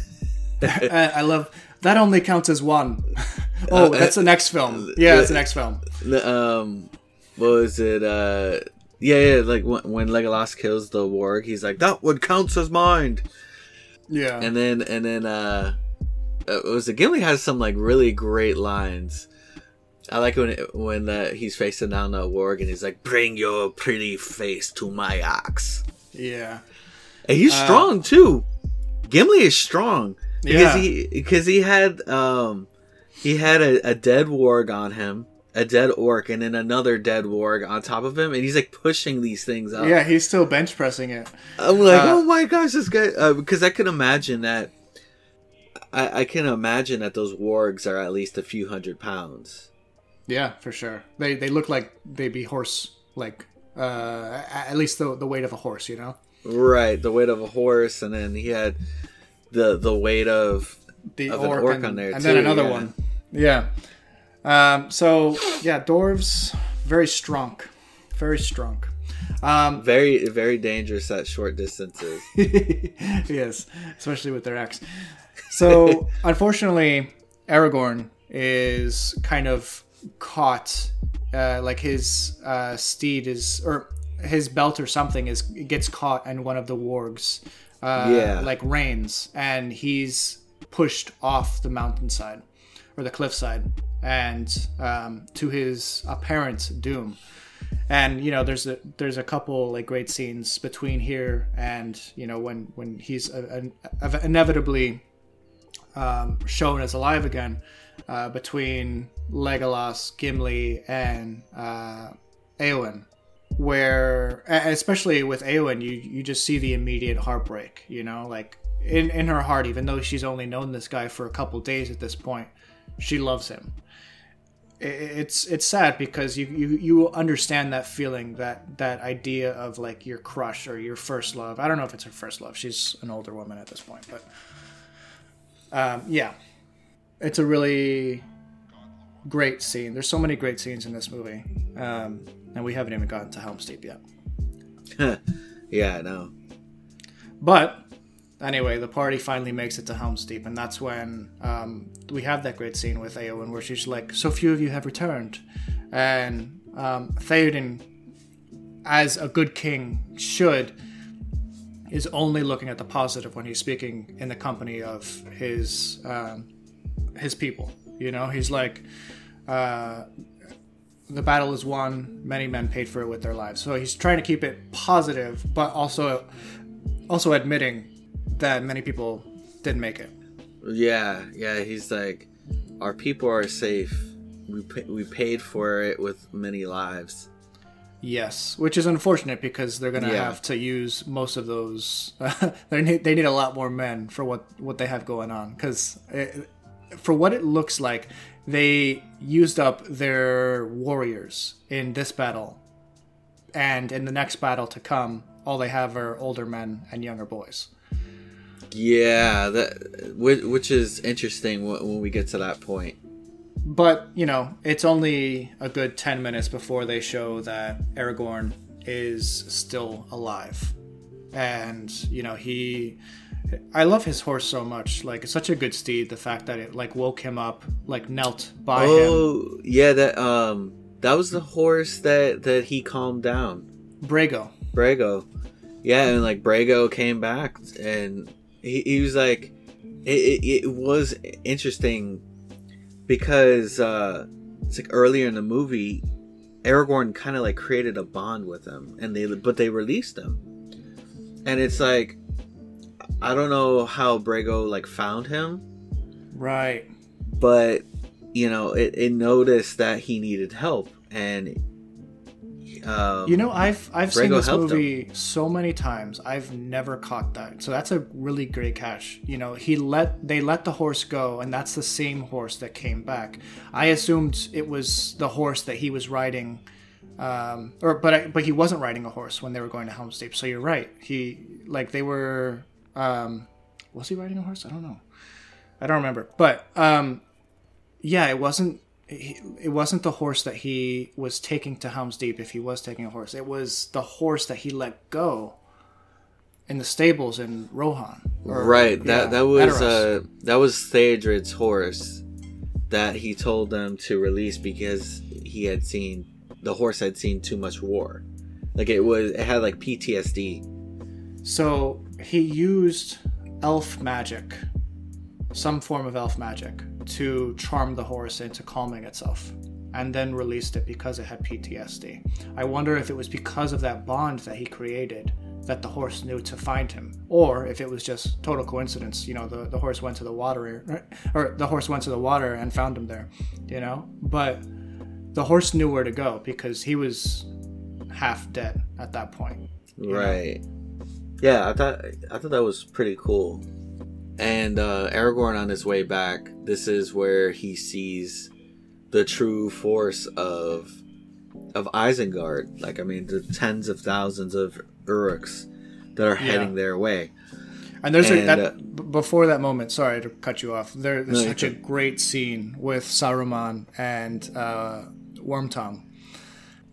*laughs* I, I love that. Only counts as one. *laughs* oh, that's the next film. Yeah, that's the next film. The, um, what was it? Uh, yeah, yeah, like when, when Legolas kills the warg, he's like, "That one counts as mine." Yeah, And then and then uh, uh Gimli has some like really great lines. I like when it, when uh, he's facing down the warg and he's like, "Bring your pretty face to my axe." yeah, And he's strong too. Gimli is strong because Yeah. he because he had um he had a, a dead warg on him, a dead orc, and then another dead warg on top of him, and he's like pushing these things up. yeah. He's still bench pressing it. I'm like, Uh, oh my gosh, this guy. Uh, because I can imagine that. I, I can imagine that those wargs are at least a few hundred pounds. Yeah, for sure. They they look like they'd be horse like uh at least the the weight of a horse. You know, Right, the weight of a horse, and then he had the the weight of the Of an orc, orc and, on there, and then another yeah. one. Yeah. Um. So yeah, dwarves very strong, very strong. Um, very very dangerous at short distances. *laughs* yes, especially with their axe. So, *laughs* unfortunately, Aragorn is kind of caught. Uh, like his uh, steed is, or his belt or something is gets caught in one of the wargs. Uh, Yeah. like reins, and he's pushed off the mountainside or the cliffside, and um, to his apparent doom and you know there's a there's a couple like great scenes between here and you know when when he's uh, inevitably um, shown as alive again uh, between Legolas, Gimli, and uh, Eowyn, where especially with Eowyn, you you just see the immediate heartbreak. You know, like in in her heart, even though she's only known this guy for a couple days at this point, she loves him. It's it's sad because you, you you understand that feeling that that idea of like your crush or your first love. I don't know if it's her first love. She's an older woman at this point but um, yeah. It's a really great scene. There's so many great scenes in this movie um, and we haven't even gotten to helm's deep yet. *laughs* Yeah, I know. But anyway, the party finally makes it to Helm's Deep, and that's when um, we have that great scene with Eowyn where she's like, "So few of you have returned," and um, Theoden, as a good king should, is only looking at the positive when he's speaking in the company of his um, his people. You know, he's like. Uh, the battle is won. Many men paid for it with their lives. So he's trying to keep it positive, but also also admitting that many people didn't make it. Yeah, yeah. He's like, our people are safe. We pa- we paid for it with many lives. Yes, which is unfortunate because they're going to Yeah. have to use most of those. *laughs* they need they need a lot more men for what what they have going on because eh, for what it looks like, they used up their warriors in this battle, and in the next battle to come, all they have are older men and younger boys. Yeah, that which, which is interesting when, we get to that point. But you know, it's only a good ten minutes before they show that Aragorn is still alive, and you know he. I love his horse so much. Like it's such a good steed. The fact that it like woke him up, like knelt by him. Oh, yeah, that um, that was the horse that that he calmed down. Brego. Brego. Yeah, and like Brego came back and he, he was like it, it, it was interesting because uh it's like earlier in the movie Aragorn kind of like created a bond with him and they but they released him. And it's like I don't know how Brego like found him, Right. but you know, it, it noticed that he needed help and um, You know, I've I've seen this helped him. movie so many times. I've never caught that. So that's a really great catch. You know, he let they let the horse go, and that's the same horse that came back. I assumed it was the horse that he was riding, um, or but I, but he wasn't riding a horse when they were going to Helm's Deep. So you're right. He like they were. Um, was he riding a horse? I don't know. I don't remember. But um, yeah, it wasn't. He, it wasn't the horse that he was taking to Helm's Deep. If he was taking a horse, it was the horse that he let go in the stables in Rohan. or- right that yeah, that was uh that was Theodred's horse that he told them to release because he had seen the horse had seen too much war like it was it had like PTSD So he used elf magic, some form of elf magic, to charm the horse into calming itself, and then released it because it had PTSD. I wonder if it was because of that bond that he created that the horse knew to find him, or if it was just total coincidence. You know, the, the horse went to the water, or the horse went to the water and found him there. You know, but the horse knew where to go because he was half dead at that point. right yeah I thought I thought that was pretty cool and uh Aragorn on his way back this is where he sees the true force of of Isengard like I mean the tens of thousands of Uruks that are heading their way And there's a, that, uh, b- before that moment. Sorry to cut you off. There, there's No, such a great scene with Saruman and uh, Wormtongue,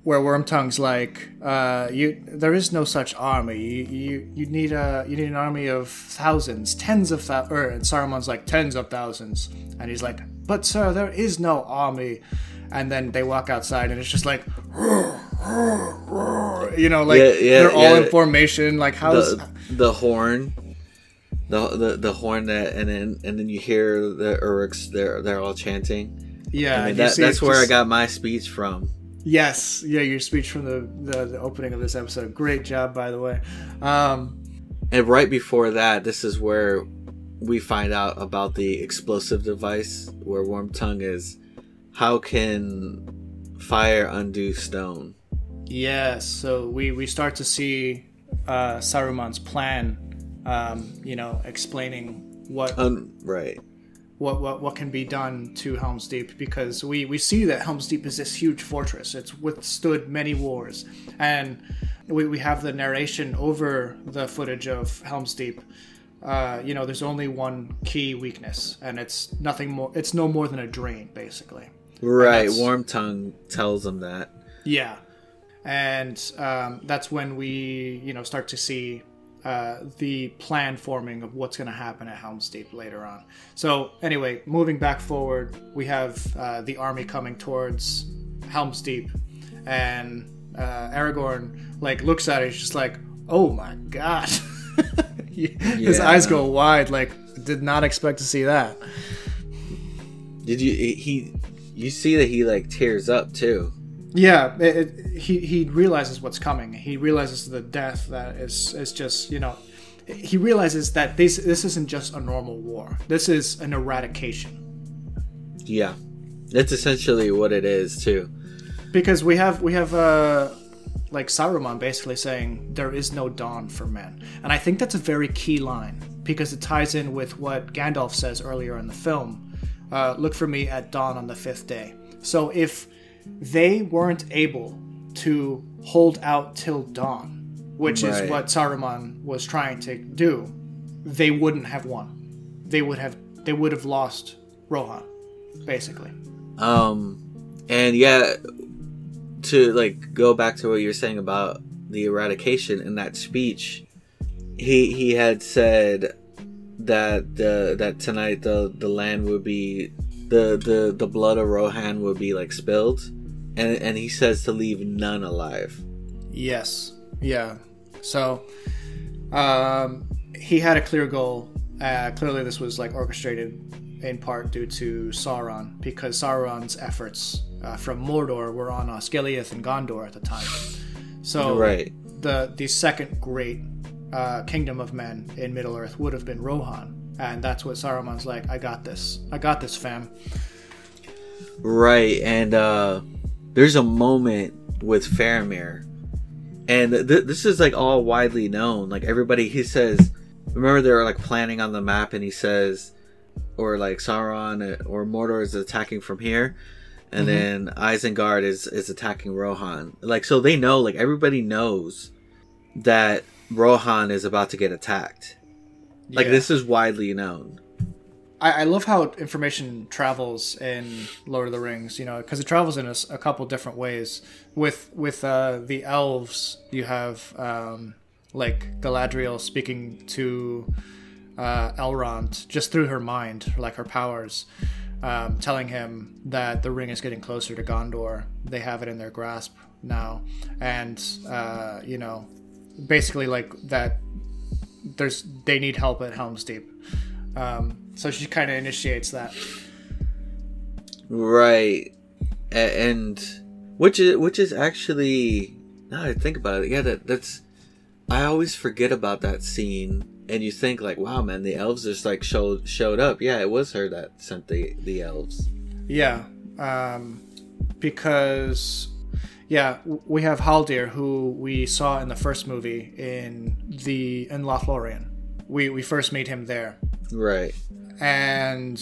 where Wormtongue's like, uh, "You, there is no such army. You, you, you need a, you need an army of thousands, tens of thousands." Or and Saruman's like tens of thousands, and he's like, "But sir, there is no army." And then they walk outside, and it's just like, you know, like Yeah, yeah, they're all yeah. in formation. Like how's the the horn, the, the the horn that, and then and then you hear the Uruks. They're they're all chanting. yeah? I mean, and that, see that's it's where I got my speech from. Yes, yeah, your speech from the, the, the opening of this episode. Great job, by the way. Um, And right before that, this is where we find out about the explosive device where Wormtongue is. How can fire undo stone? yes, so we, we start to see uh, Saruman's plan. Um, you know, explaining what Un- right. What, what what can be done to Helm's Deep because we we see that Helm's Deep is this huge fortress. It's withstood many wars, and we, we have the narration over the footage of Helm's Deep. Uh, you know, there's only one key weakness, and it's nothing more. It's no more than a drain, basically. Right. Wormtongue tells them that. Yeah, and um, that's when we you know start to see uh, the plan forming of what's going to happen at Helm's Deep later on. So anyway, moving back forward, we have uh, the army coming towards Helm's Deep, and uh, Aragorn like looks at it, he's just like, "Oh my god!" *laughs* His Yeah. eyes go wide, like did not expect to see that. Did you he you see that he like tears up too? Yeah, it, it, he he realizes what's coming. He realizes the death that is is just you know. He realizes that this this isn't just a normal war. This is an eradication. Yeah, that's essentially what it is too. Because we have we have uh like Saruman basically saying there is no dawn for men, and I think that's a very key line because it ties in with what Gandalf says earlier in the film. Uh, Look for me at dawn on the fifth day. So if they weren't able to hold out till dawn, which Right. is what Saruman was trying to do, they wouldn't have won. They would have they would have lost Rohan, basically. Um, and yeah, to like go back to what you were saying about the eradication in that speech, he he had said that the that tonight the the land would be the the the blood of Rohan would be like spilled, and and he says to leave none alive. Yes. Yeah. So, um, he had a clear goal. Uh, clearly, this was like orchestrated in part due to Sauron, because Sauron's efforts uh, from Mordor were on Osgiliath and Gondor at the time. So, Right. the the second great uh, kingdom of men in Middle Earth would have been Rohan, and that's what Saruman's like. I got this. I got this, fam. Right, and uh there's a moment with Faramir, and th- this is like all widely known. Like everybody, he says, remember they were like planning on the map, and he says, or like Sauron uh, or Mordor is attacking from here, and mm-hmm. then Isengard is is attacking Rohan. Like so, they know. Like everybody knows that Rohan is about to get attacked. Like Yeah. this is widely known. I, I love how information travels in Lord of the Rings, you know, because it travels in a couple different ways. With with uh, the elves, you have um, like Galadriel speaking to uh, Elrond just through her mind, like her powers, um, telling him that the ring is getting closer to Gondor. They have it in their grasp now, and uh, you know, basically like that. There's they need help at Helm's Deep. Um, so she kind of initiates that. Right, and which is which is actually now that I think about it, yeah, that that's I always forget about that scene, and you think like, wow, man, the elves just like showed showed up. Yeah, it was her that sent the the elves. Yeah, um, because yeah, we have Haldir, who we saw in the first movie in the in Lothlorien. We we first meet him there, Right, and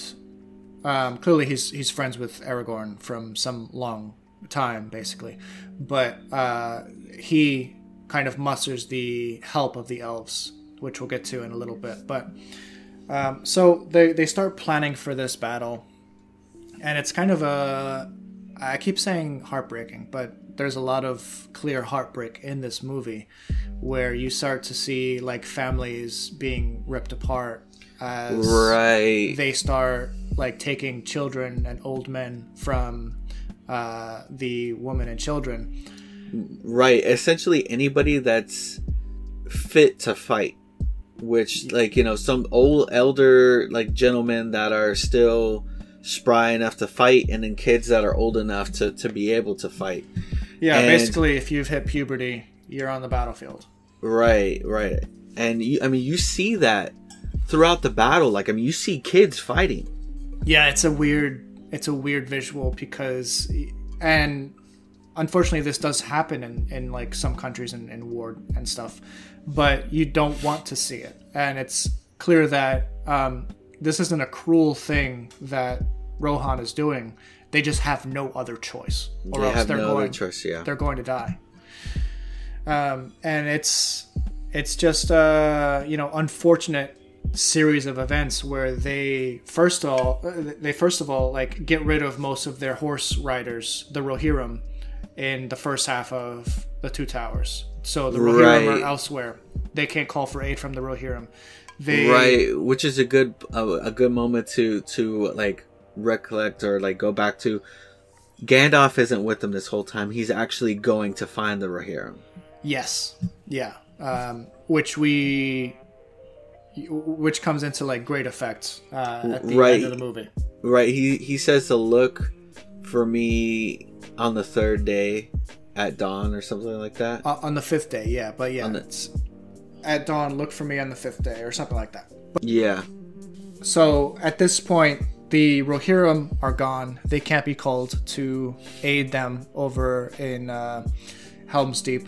um, clearly he's he's friends with Aragorn from some long time, basically. But uh, he kind of musters the help of the elves, which we'll get to in a little bit. But um, so they they start planning for this battle, and it's kind of a I keep saying heartbreaking, but there's a lot of clear heartbreak in this movie where you start to see like families being ripped apart as right, they start like taking children and old men from uh, the women and children. right. Essentially, anybody that's fit to fight, which like you know some old elder like gentlemen that are still spry enough to fight, and then kids that are old enough to to be able to fight. Yeah, And- basically, if you've hit puberty, you're on the battlefield. Right, right. And you, I mean, you see that throughout the battle. Like, I mean, you see kids fighting. Yeah, it's a weird, it's a weird visual because, and unfortunately, this does happen in, in like some countries in, in war and stuff, but you don't want to see it, and it's clear that um, this isn't a cruel thing that Rohan is doing. They just have no other choice, or They else they're no going. choice. Yeah, they're going to die. Um, and it's it's just a you know unfortunate series of events where they first of all they first of all like get rid of most of their horse riders, the Rohirrim, in the first half of the Two Towers. So the Rohirrim Right. are elsewhere. They can't call for aid from the Rohirrim. They right. Which is a good a, a good moment to to like recollect or like go back to. Gandalf isn't with them this whole time. He's actually going to find the Rohirrim. Yes. Yeah. Um, which we, which comes into like great effect uh, at the Right. end of the movie. Right. He he says to look for me on the third day at dawn or something like that. Uh, on the fifth day, yeah, but yeah, On the- at dawn. Look for me on the fifth day, or something like that. Yeah, So at this point, the Rohirrim are gone. They can't be called to aid them over in uh, Helm's Deep.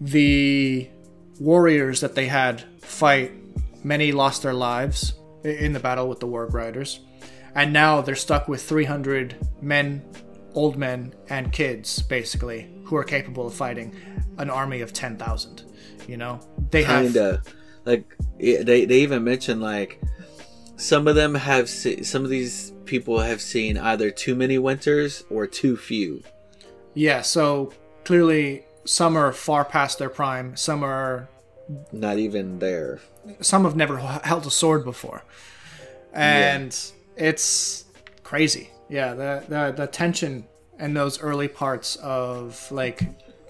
The warriors that they had fight, many lost their lives in the battle with the Warg Riders. And now they're stuck with 300 men, old men, and kids, basically, who are capable of fighting an army of 10,000. You know? They have. kinda. Like they they even mentioned like some of them have se- some of these people have seen either too many winters or too few. Yeah, so clearly some are far past their prime. Some are Not even there. some have never h- held a sword before, and it's crazy. Yeah, the, the the tension in those early parts of like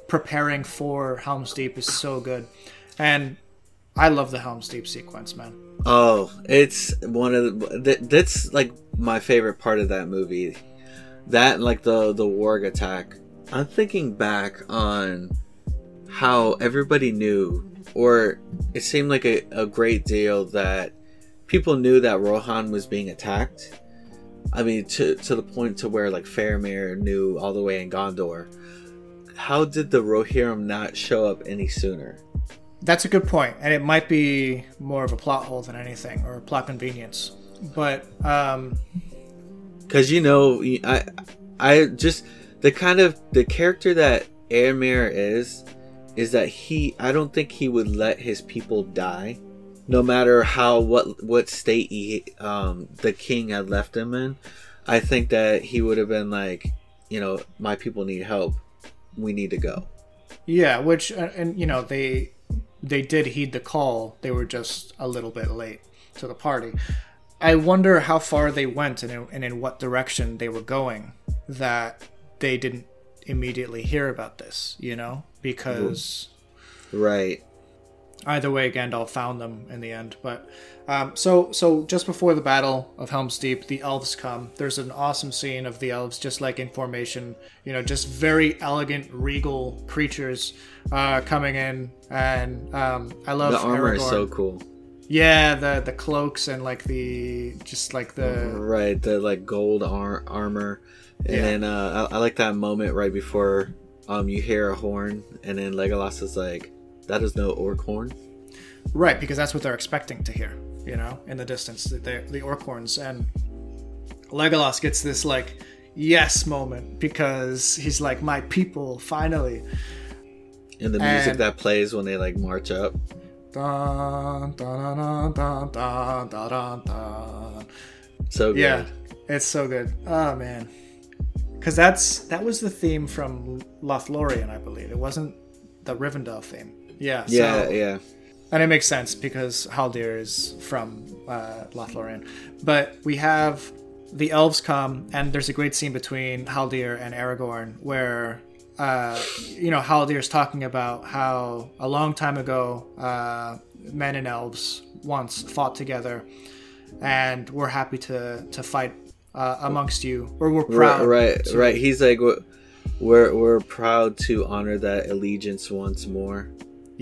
preparing for Helm's Deep is so good, and I love the Helm's Deep sequence, man. Oh, it's one of the th- that's like my favorite part of that movie. That like the the warg attack. I'm thinking back on how everybody knew, or it seemed like a, a great deal that people knew that Rohan was being attacked. I mean, to to the point to where like Faramir knew all the way in Gondor. How did the Rohirrim not show up any sooner? That's a good point, and it might be more of a plot hole than anything, or a plot convenience. But um, because you know i i just the kind of the character that Éomer is is that he i don't think he would let his people die no matter how what what state he um the king had left him in. I think that he would have been like you know my people need help. We need to go. Yeah, which uh, and you know they they did heed the call. They were just a little bit late to the party. I wonder how far they went and in, and in what direction they were going that they didn't immediately hear about this. You know, because right either way, Gandalf found them in the end. But um, so so just before the battle of Helm's Deep, the elves come. There's an awesome scene of the elves just like in formation. You know, just very elegant, regal creatures uh, coming in, and um, I love the armor is so cool Yeah, the the cloaks and like the just like the right the like gold ar- armor and Yeah. then uh I, I like that moment right before um you hear a horn and then legolas is like that is no orc horn right because that's what they're expecting to hear. You know, in the distance, the the, orc horns and Legolas gets this like yes moment because he's like my people finally. and the music And- that plays when they like march up dun, dun, dun. so good Yeah, it's so good. Oh man, because that's that was the theme from Lothlorien, I believe. It wasn't the Rivendell theme. Yeah. yeah so- yeah and it makes sense because Haldir is from uh, Lothlorien. But we have the elves come, and there's a great scene between Haldir and Aragorn where, uh, you know, Haldir's talking about how a long time ago, uh, men and elves once fought together, and we're happy to to fight uh, amongst you, or we're proud. right right to- right he's like "We're- we're we're proud to honor that allegiance once more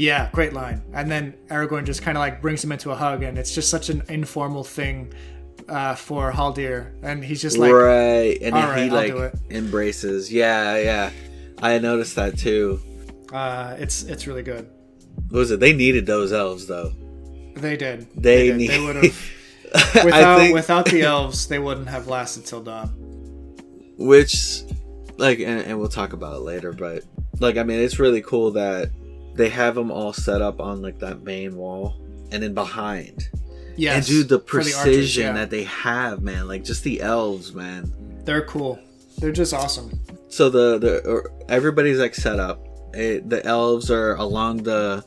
Yeah, great line. And then Aragorn just kind of like brings him into a hug, and it's just such an informal thing uh, for Haldir, and he's just like, right and he I'll like embraces yeah yeah i noticed that too uh, it's it's really good. what was it they needed those elves though They did. they, did. need They would have *laughs* without think- without the elves, they wouldn't have lasted till dawn. which like and, and we'll talk about it later but like i mean it's really cool that they have them all set up on like that main wall and then behind Yeah, and dude the for the precision archers, yeah. that they have man like just the elves man they're cool. They're just awesome. so the the er, everybody's like set up it, the elves are along the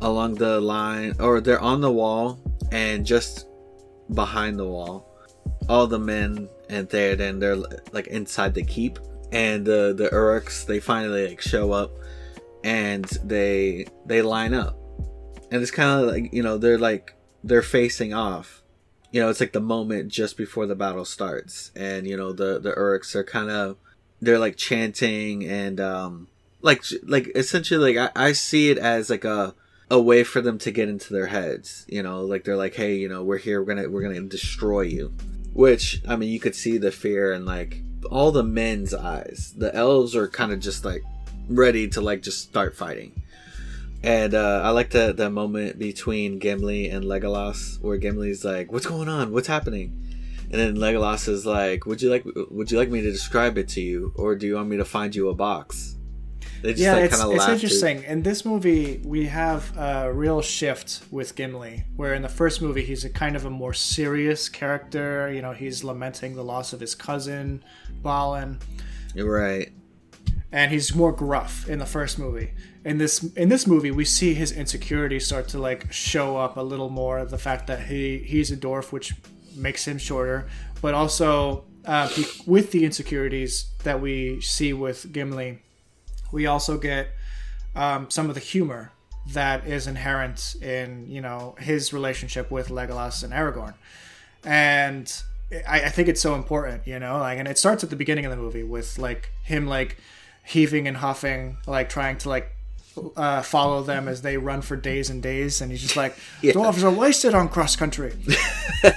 along the line or they're on the wall and just behind the wall all the men and Theoden they're like inside the keep and the the Uruks they finally like show up and they they line up. And it's kind of like you know they're like they're facing off. You know it's like the moment just before the battle starts. And you know the the Uruks are kind of they're like chanting and um like like essentially like I, I see it as like a a way for them to get into their heads. You know like they're like hey you know we're here. We're gonna we're gonna destroy you. Which i mean you could see the fear and like all the men's eyes. The elves are kind of just like ready to like just start fighting and uh, I like the the moment between Gimli and Legolas, where Gimli's like, "What's going on? What's happening?" And then Legolas is like, "Would you like Would you like me to describe it to you, or do you want me to find you a box?" They just, yeah, like, it's, it's interesting. In this movie, we have a real shift with Gimli, where in the first movie he's a kind of a more serious character. You know, he's lamenting the loss of his cousin, Balin. You're right. And he's more gruff in the first movie. In this in this movie, we see his insecurities start to like show up a little more. The fact that he he's a dwarf, which makes him shorter, but also uh, with the insecurities that we see with Gimli we also get um, some of the humor that is inherent in you know his relationship with Legolas and Aragorn, and I, I, think it's so important, you know, like, and it starts at the beginning of the movie with like him like heaving and huffing, like trying to like uh, follow them as they run for days and days, and he's just like, *laughs* yeah. dwarves are wasted on cross country.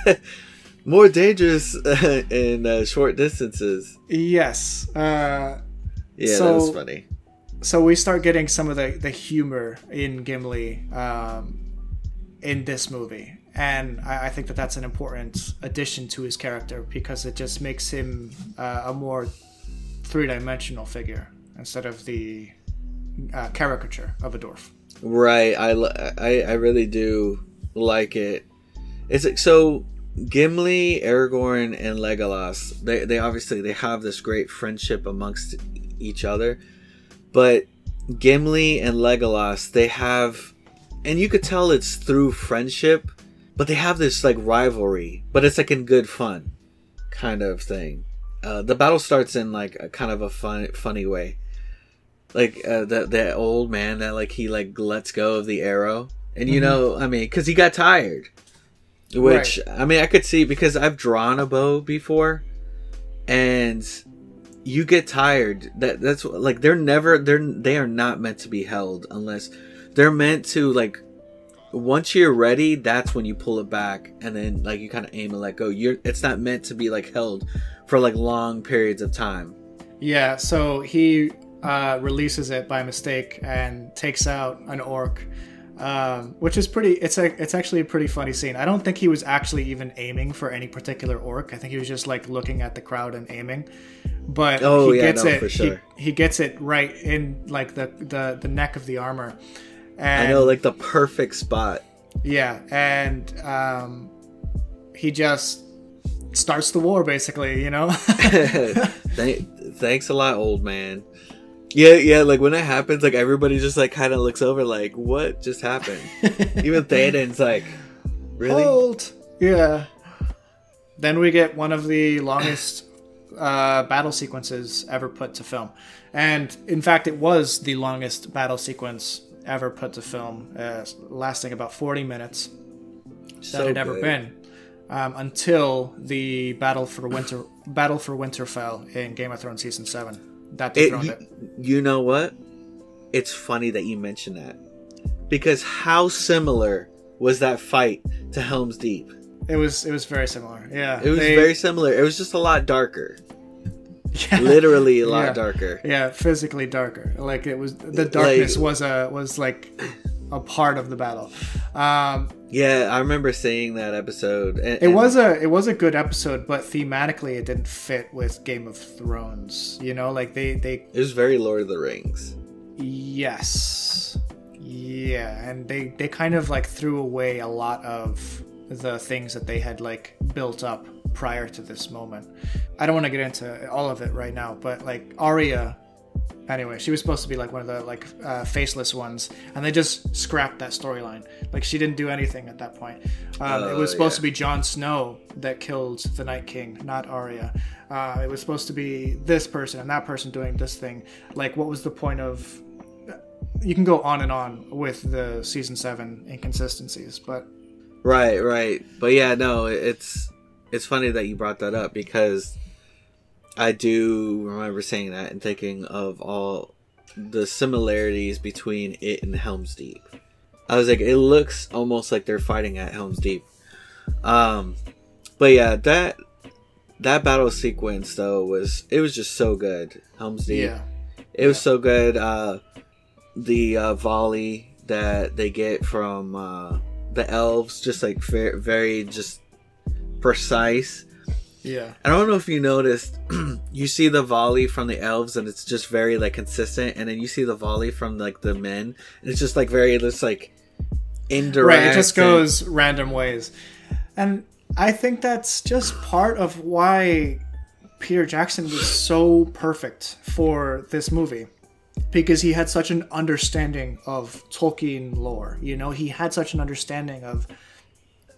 *laughs* More dangerous uh, in uh, short distances. Yes. Uh, yeah, so, that was funny so we start getting some of the, the humor in Gimli um, in this movie. And I, I, think that that's an important addition to his character because it just makes him uh, a more three dimensional figure instead of the uh, caricature of a dwarf. Right. I, I, I really do like it. it. Is it so? Gimli, Aragorn, and Legolas. They they obviously they have this great friendship amongst each other but Gimli and Legolas, they have, and you could tell it's through friendship, but they have this like rivalry, but it's like in good fun kind of thing. Uh, the battle starts in like a kind of a fun, funny way. Like uh, that that old man that like he like lets go of the arrow, and you mm-hmm. know, I mean, because he got tired. Which right. I mean, I could see because I've drawn a bow before, and you get tired. That that's like they're never they're they are not meant to be held unless they're meant to like once you're ready, that's when you pull it back and then like you kind of aim and let go. You're it's not meant to be like held for like long periods of time. Yeah, so he uh, releases it by mistake and takes out an orc um, which is pretty. It's a. It's actually a pretty funny scene. I don't think he was actually even aiming for any particular orc. I think he was just like looking at the crowd and aiming. But oh, he yeah, gets no, it. Sure. He, he gets it right in like the the the neck of the armor. And, I know, like the perfect spot. Yeah, and um, he just starts the war basically. You know. *laughs* *laughs* Thanks a lot, old man. Yeah, yeah, like when it happens, like everybody just like kind of looks over, like, what just happened? *laughs* Even Théoden's like, really? Hold. Yeah. Then we get one of the longest uh, battle sequences ever put to film. And in fact, it was the longest battle sequence ever put to film, uh, lasting about 40 minutes. So that had ever been. Um, until the battle for winter battle for Winterfell in Game of Thrones season seven. That it, it. You know what? It's funny that you mention that because how similar was that fight to Helm's Deep? It was. It was very similar. Yeah, it was they, very similar. It was just a lot darker. Yeah. Literally a *laughs* lot yeah. darker. Yeah, physically darker. Like it was the darkness like, was a was like a part of the battle. Um, yeah, I remember seeing that episode. And, it was a it was a good episode, but thematically it didn't fit with Game of Thrones. You know, like they they it was very Lord of the Rings. Yes. Yeah, and they they kind of like threw away a lot of the things that they had like built up prior to this moment. I don't want to get into all of it right now, but like Arya Anyway, she was supposed to be like one of the like uh, faceless ones, and they just scrapped that storyline. Like she didn't do anything at that point. Um, uh, it was oh, supposed yeah. to be Jon Snow that killed the Night King, not Arya. Uh, it was supposed to be this person and that person doing this thing. Like, what was the point of? You can go on and on with the season seven inconsistencies, but right, right, but yeah, no, it's it's funny that you brought that up because I do remember saying that and thinking of all the similarities between it and Helm's Deep. I was like, it looks almost like they're fighting at Helm's Deep. Um, but yeah, that that battle sequence though was it was just so good. Helm's Deep. Yeah. It was so good. Uh, the uh, volley that they get from uh, the elves, just like very, very just precise. Yeah. I don't know if you noticed, *clears throat* you see the volley from the elves, and it's just very like consistent, and then you see the volley from like the men, and it's just like very, it's like indirect. Right, it just and- goes random ways. And I think that's just part of why Peter Jackson was so perfect for this movie. Because he had such an understanding of Tolkien lore. You know, he had such an understanding of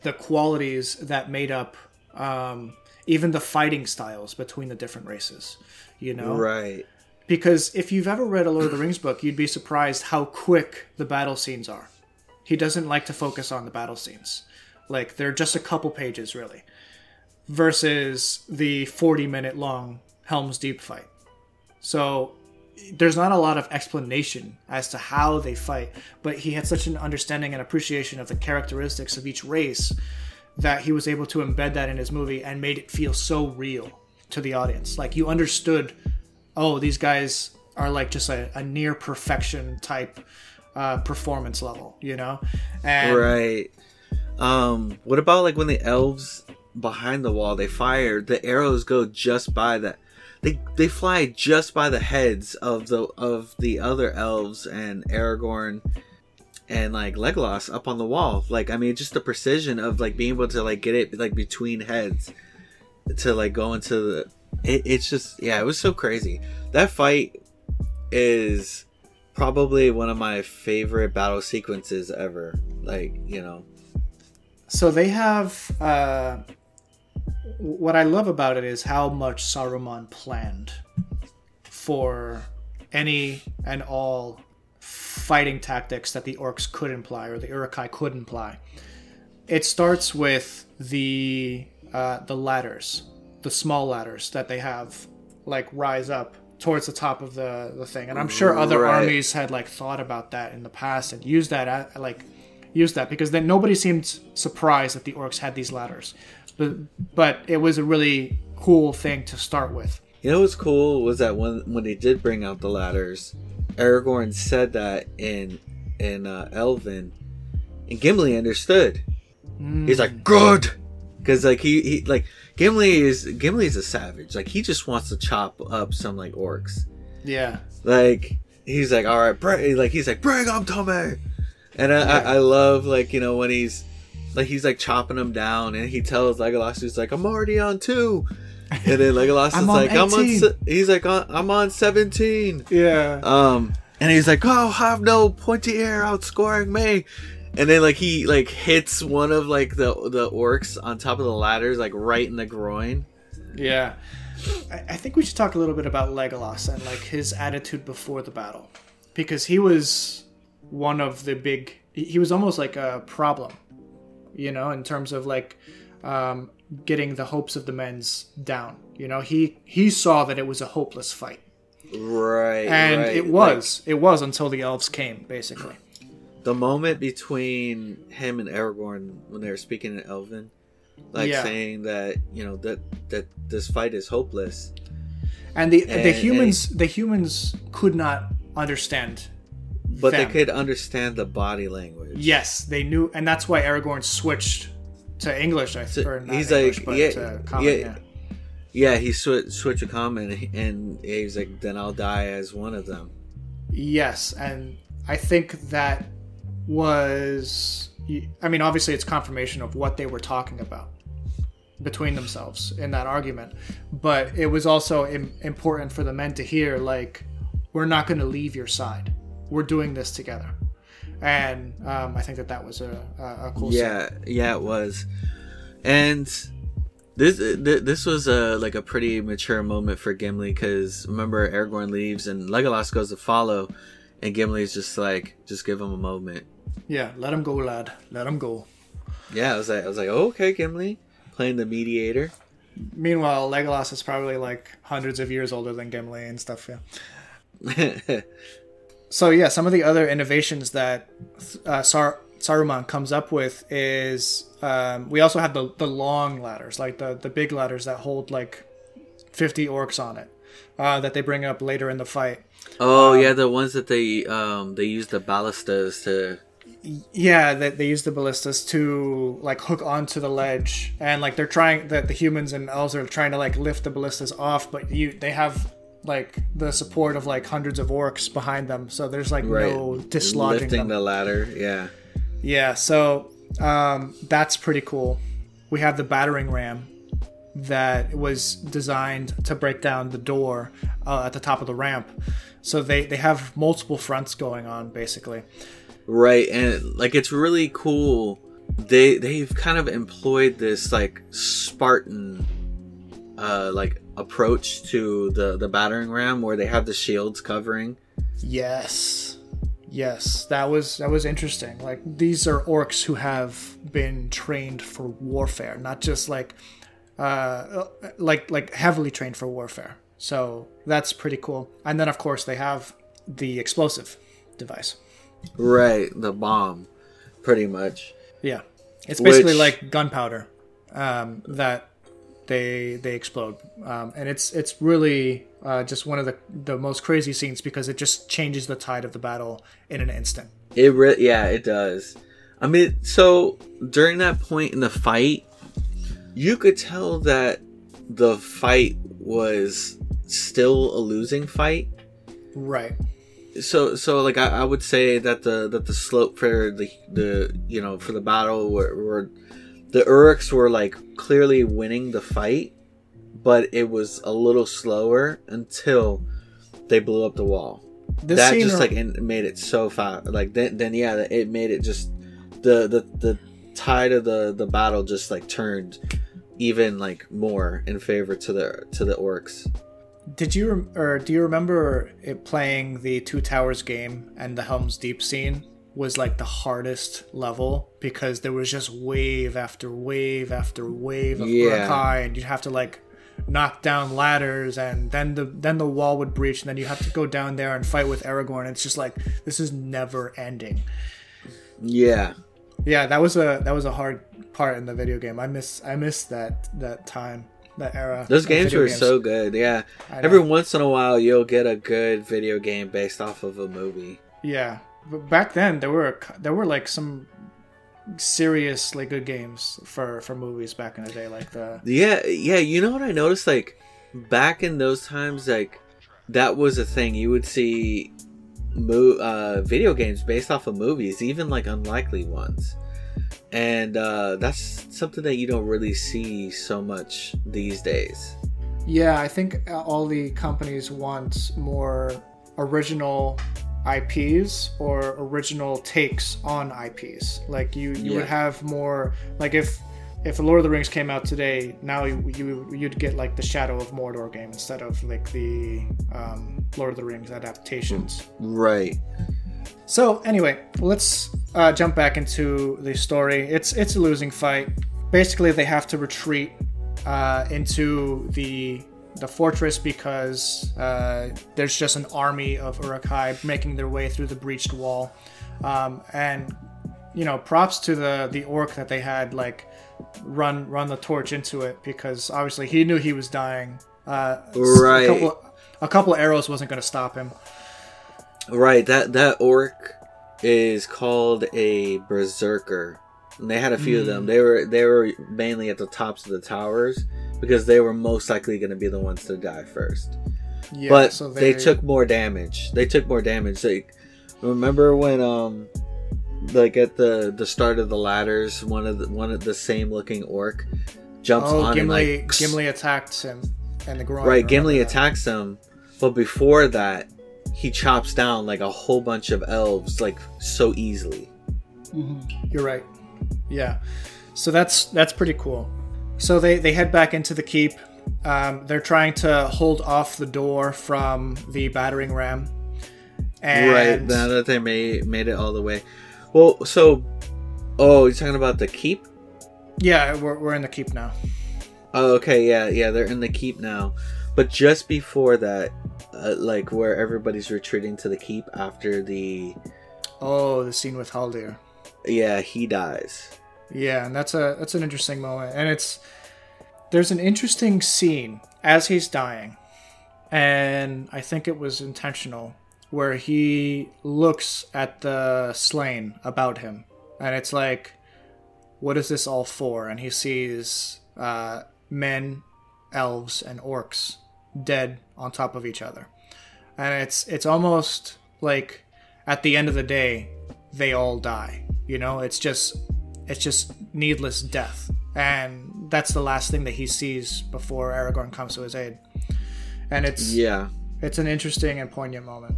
the qualities that made up um, even the fighting styles between the different races. You know? right. because if you've ever read a Lord of the Rings book, you'd be surprised how quick the battle scenes are. He doesn't like to focus on the battle scenes. Like they're just a couple pages really. Versus the 40 minute long Helm's Deep fight. So there's not a lot of explanation as to how they fight, but he had such an understanding and appreciation of the characteristics of each race that he was able to embed that in his movie and made it feel so real to the audience. Like you understood, oh, these guys are like just a, a near perfection type uh, performance level, you know? And Right. Um, what about like when the elves behind the wall they fire, the arrows go just by the they they fly just by the heads of the of the other elves and Aragorn and like Legolas up on the wall. Like I mean just the precision of like being able to like get it like between heads to like go into the it, it's just yeah, it was so crazy. That fight is probably one of my favorite battle sequences ever. Like, you know. So they have. Uh, what I love about it is how much Saruman planned for any and all fighting tactics that the orcs could imply or the Uruk-hai could imply. It starts with the uh, the ladders, the small ladders that they have, like rise up towards the top of the, the thing. And I'm sure other Right. armies had like thought about that in the past and used that at, like used that because then nobody seemed surprised that the orcs had these ladders. But but it was a really cool thing to start with. You know what's cool was that when when they did bring out the ladders, Aragorn said that in in uh, Elven, and Gimli understood. He's like, "Good," because like he, he like Gimli is Gimli is a savage. Like he just wants to chop up some like orcs. Yeah. Like he's like, "All right, bring," like he's like, "Bring them to me," and I, I, I love like you know when he's like he's like chopping them down, and he tells Legolas he's like, "I'm already on two. And then Legolas is I'm on like, "I'm on." Se-, he's like, "Uh, "I'm on 17." Yeah. Um, and he's like, "Oh, have no pointy ear outscoring me." And then like he like hits one of like the the orcs on top of the ladders like right in the groin. Yeah. I, I think we should talk a little bit about Legolas and like his attitude before the battle. Because he was one of the big he he was almost like a problem, you know, in terms of like um, getting the hopes of the men's down. You know, he he saw that it was a hopeless fight. Right. And right. it was. it was until the elves came, basically. the moment between him and Aragorn when they were speaking in Elven, like Yeah. saying that you know that that this fight is hopeless. And the And- the humans the humans could not understand But them. they could understand the body language. Yes, they knew, and that's why Aragorn switched to English. I So or he's English, like, but yeah, common, yeah. yeah. Yeah, he sw- switched a comment and he's like, "Then I'll die as one of them." Yes, and I think that was. I mean, obviously, it's confirmation of what they were talking about between themselves in that argument, but it was also Im- important for the men to hear, like, we're not going to leave your side. We're doing this together, and um, I think that that was a, a, a cool. scene. Yeah, yeah, it was, and this this was a like a pretty mature moment for Gimli because remember Aragorn leaves and Legolas goes to follow, and Gimli's just like, just give him a moment. yeah. Let him go, lad. Let him go. Yeah, I was like, I was like, oh, okay, Gimli playing the mediator. Meanwhile, Legolas is probably like hundreds of years older than Gimli and stuff. Yeah. *laughs* So yeah, some of the other innovations that uh, Sar- Saruman comes up with is um, we also have the the long ladders, like the the big ladders that hold like fifty orcs on it, uh, that they bring up later in the fight. oh yeah, the ones that they um they use the ballistas to. Yeah, that they use the ballistas to like hook onto the ledge, and like they're trying that the humans and elves are trying to like lift the ballistas off, but you they have like the support of like hundreds of orcs behind them, so there's like Right. no dislodging lifting them. the ladder. Yeah. Yeah, so um, that's pretty cool. We have the battering ram that was designed to break down the door uh, at the top of the ramp. So they, they have multiple fronts going on, basically. Right, and like it's really cool. They they've kind of employed this like Spartan uh like approach to the the battering ram where they have the shields covering. Yes, yes, that was that was interesting. Like these are orcs who have been trained for warfare, not just like uh, like like heavily trained for warfare. So that's pretty cool. And then of course they have the explosive device. Right, the bomb pretty much. Yeah, it's basically Which- like gunpowder um, that they they explode, um, and it's it's really uh, just one of the the most crazy scenes because it just changes the tide of the battle in an instant. It re- yeah, it does. I mean, so during that point in the fight, you could tell that the fight was still a losing fight. Right. so so like I, I would say that the that the slope for the the you know for the battle were, were the Uruks were like clearly winning the fight, but it was a little slower until they blew up the wall. This that just like it made it so fast. Like then then yeah, it made it just the the the tide of the the battle just like turned even like more in favor to the to the orcs. Did you rem- or do you remember it playing the Two Towers game and the Helm's Deep scene was like the hardest level because there was just wave after wave after wave of Yeah. Uruk-hai and you'd have to like knock down ladders and then the then the wall would breach and then you have to go down there and fight with Aragorn. It's just like this is never ending. Yeah. Yeah, that was a that was a hard part in the video game. I miss I miss that that time that era. Those games were so good. Yeah. Every once in a while, you'll get a good video game based off of a movie. Yeah, back then there were there were like some seriously good games for for movies back in the day, like the Yeah, yeah. You know what I noticed? Like back in those times, like that was a thing. You would see mo- uh, video games based off of movies, even like unlikely ones. And uh, that's something that you don't really see so much these days. yeah. I think uh, all the companies want more original IPs or original takes on IPs. Like you you Yeah. would have more like if if Lord of the Rings came out today, now you, you you'd get like the Shadow of Mordor game instead of like the um, Lord of the Rings adaptations. Right. So anyway, let's uh, jump back into the story. It's it's a losing fight. Basically, they have to retreat uh, into the the fortress because uh, there's just an army of Uruk-hai making their way through the breached wall. Um, and you know, props to the the orc that they had like run run the torch into it because obviously he knew he was dying. Uh, Right. A couple, a couple arrows wasn't going to stop him. Right. That that orc is called a berserker. And they had a few of them. They were they were mainly at the tops of the towers because they were most likely going to be the ones to die first. Yeah, but so they... took more damage. They took more damage. Like remember when um like at the the start of the ladders, one of the one of the same looking orc jumps Oh, on Gimli! and like Gimli attacks him, and the groin. right. Gimli that. attacks him, but before that, he chops down like a whole bunch of elves like so easily. You're right. Yeah. So that's that's pretty cool. So they they head back into the keep. Um, they're trying to hold off the door from the battering ram. And right now that they made made it all the way. Well, so oh, you're talking about the keep? yeah, we're, we're in the keep now. Oh, okay, yeah, yeah, they're in the keep now. But just before that, uh, like where everybody's retreating to the keep after the, Oh, the scene with Haldir. yeah, he dies. Yeah, and that's a that's an interesting moment, and it's there's an interesting scene as he's dying, and I think it was intentional where he looks at the slain about him, and it's like, what is this all for? And he sees uh, men, elves, and orcs dead on top of each other, and it's it's almost like at the end of the day they all die. You know, it's just it's just needless death. And that's the last thing that he sees before Aragorn comes to his aid. And it's Yeah, it's an interesting and poignant moment.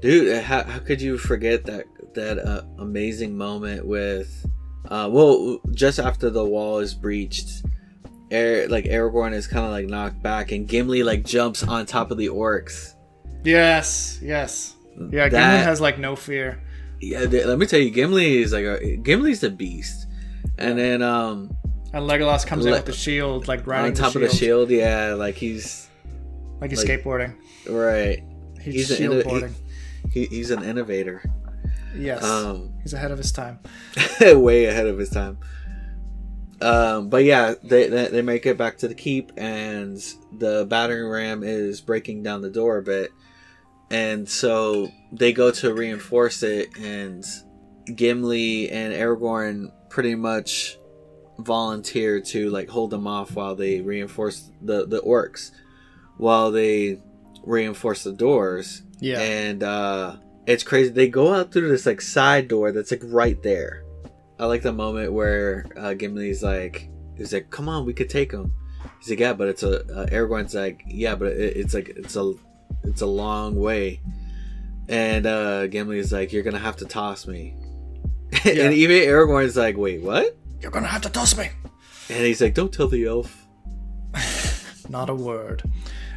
dude, how, how could you forget that that uh, amazing moment with, uh, well, just after the wall is breached. Air, like Aragorn is kind of like knocked back, and Gimli like jumps on top of the orcs. Yes, yes. Yeah, Gimli has like no fear. Yeah, th- let me tell you, Gimli is like a Gimli's the beast. And then um And Legolas comes in with the shield, like riding on top the of the shield, yeah, like he's like he's like- skateboarding. right. He's, He's an shield inno- boarding. He, he's an innovator. yes, Um, he's ahead of his time. *laughs* way ahead of his time. Um, but yeah, they, they they make it back to the keep, and the battering ram is breaking down the door a bit, and so they go to reinforce it, and Gimli and Aragorn pretty much volunteer to like hold them off while they reinforce the the orcs, while they reinforce the doors, Yeah, and uh it's crazy. They go out through this like side door that's like right there. I like the moment where uh gimli's like he's like come on we could take him he's like yeah but it's a uh, aragorn's like yeah but it, it's like it's a it's a long way and uh is like you're gonna have to toss me *laughs* Yeah. and even aragorn's like wait what you're gonna have to toss me. and he's like don't tell the elf *laughs* Not a word.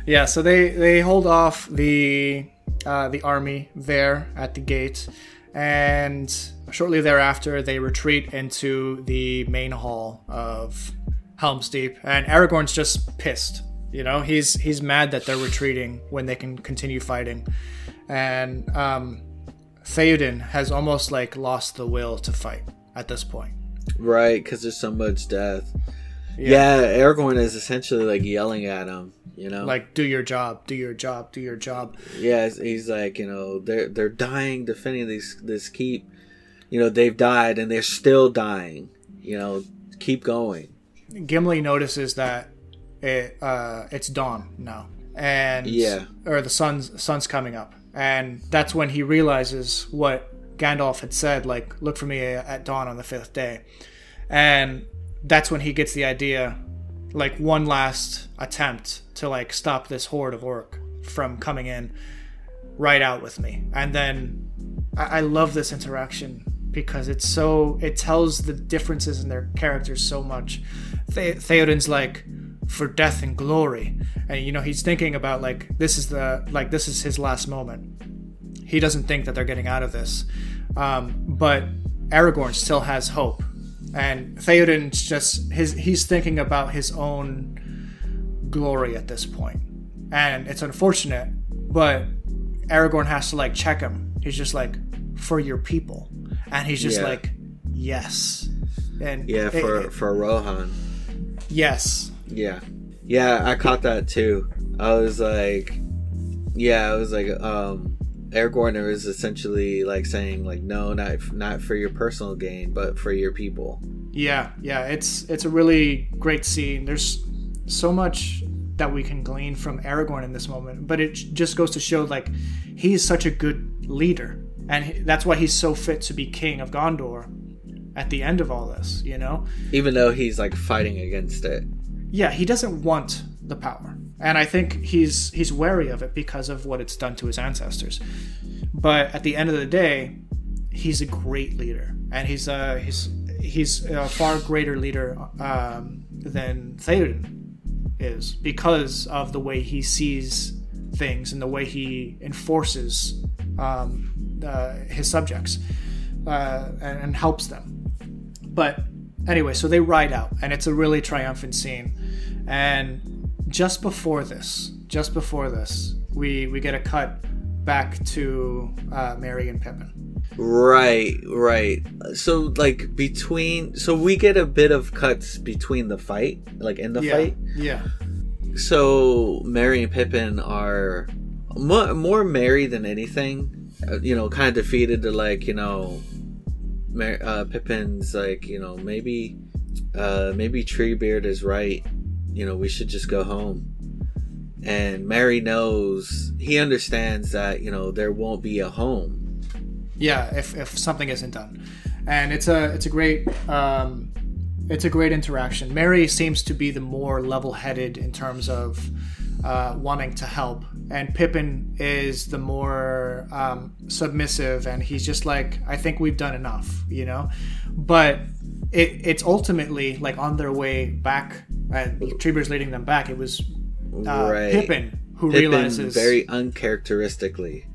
Yeah, so they they hold off the uh, the army there at the gate, and shortly thereafter they retreat into the main hall of Helm's Deep, and Aragorn's just pissed. You know, he's he's mad that they're retreating when they can continue fighting, and um, Theoden has almost like lost the will to fight at this point. right because there's so much death yeah. aragorn is essentially like yelling at him you know Like, do your job, do your job, do your job. Yeah, he's- he's like, you know, they're they're dying defending this this keep. You know, they've died and they're still dying. You know, keep going. Gimli notices that it uh, it's dawn now, and Yeah. or the sun's sun's coming up, and that's when he realizes what Gandalf had said, like "Look for me at dawn on the fifth day," and that's when he gets the idea, like one last attempt to like stop this horde of orc from coming in, right out with me, and then I, I love this interaction because it's so it tells the differences in their characters so much. The- Theoden's like for death and glory, and you know he's thinking about like this is the like this is his last moment. He doesn't think that they're getting out of this, um, but Aragorn still has hope, and Theoden's just his he's thinking about his own glory at this point, and it's unfortunate, but Aragorn has to like check him. He's just like for your people, and he's just Yeah. like yes, and Yeah, it- for it- for Rohan. yes, Yeah, yeah, I caught that too. I was like, yeah, I was like, um, Aragorn was essentially like saying like, no, not not for your personal gain, but for your people. Yeah, yeah, it's it's a really great scene. There's so much that we can glean from Aragorn in this moment, but it just goes to show like he's such a good leader, and that's why he's so fit to be king of Gondor at the end of all this. You know, Even though he's like fighting against it. Yeah, he doesn't want the power, and I think he's he's wary of it because of what it's done to his ancestors. But at the end of the day, he's a great leader, and he's a he's he's a far greater leader um, than Theoden is because of the way he sees things and the way he enforces um, uh, his subjects uh, and, and helps them. But anyway, so they ride out, and it's a really triumphant scene. And just before this, just before this, we we get a cut back to uh, Merry and Pippin. Right, right. So like between so we get a bit of cuts between the fight, like in the Yeah, fight. yeah, So Merry and Pippin are more, more Merry than anything. Uh, you know, kind of defeated to like you know, Mar- uh, Pippin's like you know maybe, uh, maybe Treebeard is right. You know, we should just go home. And Merry knows he understands that you know there won't be a home. yeah. If if something isn't done, and it's a it's a great um, it's a great interaction. Merry seems to be the more level-headed in terms of uh, wanting to help, and Pippin is the more um, submissive, and he's just like, I think we've done enough, you know. But it, it's ultimately like on their way back, and Treebeard's leading them back. It was uh, right. Pippin who Pippin realizes very uncharacteristically.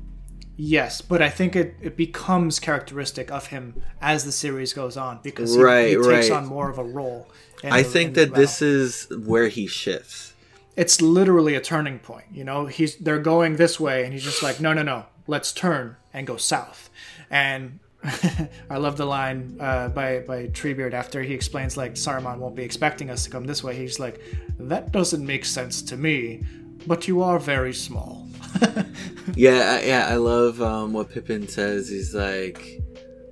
Yes, but I think it, it becomes characteristic of him as the series goes on because he, Right, he takes right. on more of a role. I the- think that this is where he shifts. It's literally a turning point. You know, he's they're going this way, and he's just like, no, no, no, let's turn and go south. And *laughs* I love the line uh, by by Treebeard after he explains like Saruman won't be expecting us to come this way. He's like, that doesn't make sense to me, but you are very small. *laughs* Yeah, yeah, I love um, what Pippin says. He's like,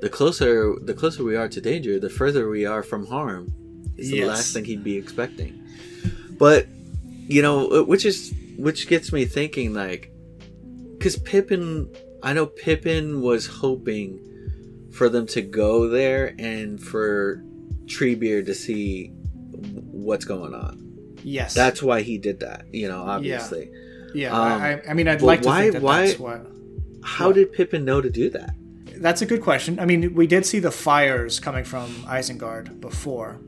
the closer the closer we are to danger, the further we are from harm. Is the Yes. last thing he'd be expecting. But you know, uh, which is which gets me thinking, like, because Pippin, I know Pippin was hoping for them to go there and for Treebeard to see what's going on. Yes, That's why he did that. You know, obviously. yeah. um, I, I mean, I'd like to why- think that why- what. How did Pippin know to do that? That's a good question. I mean, we did see the fires coming from Isengard before.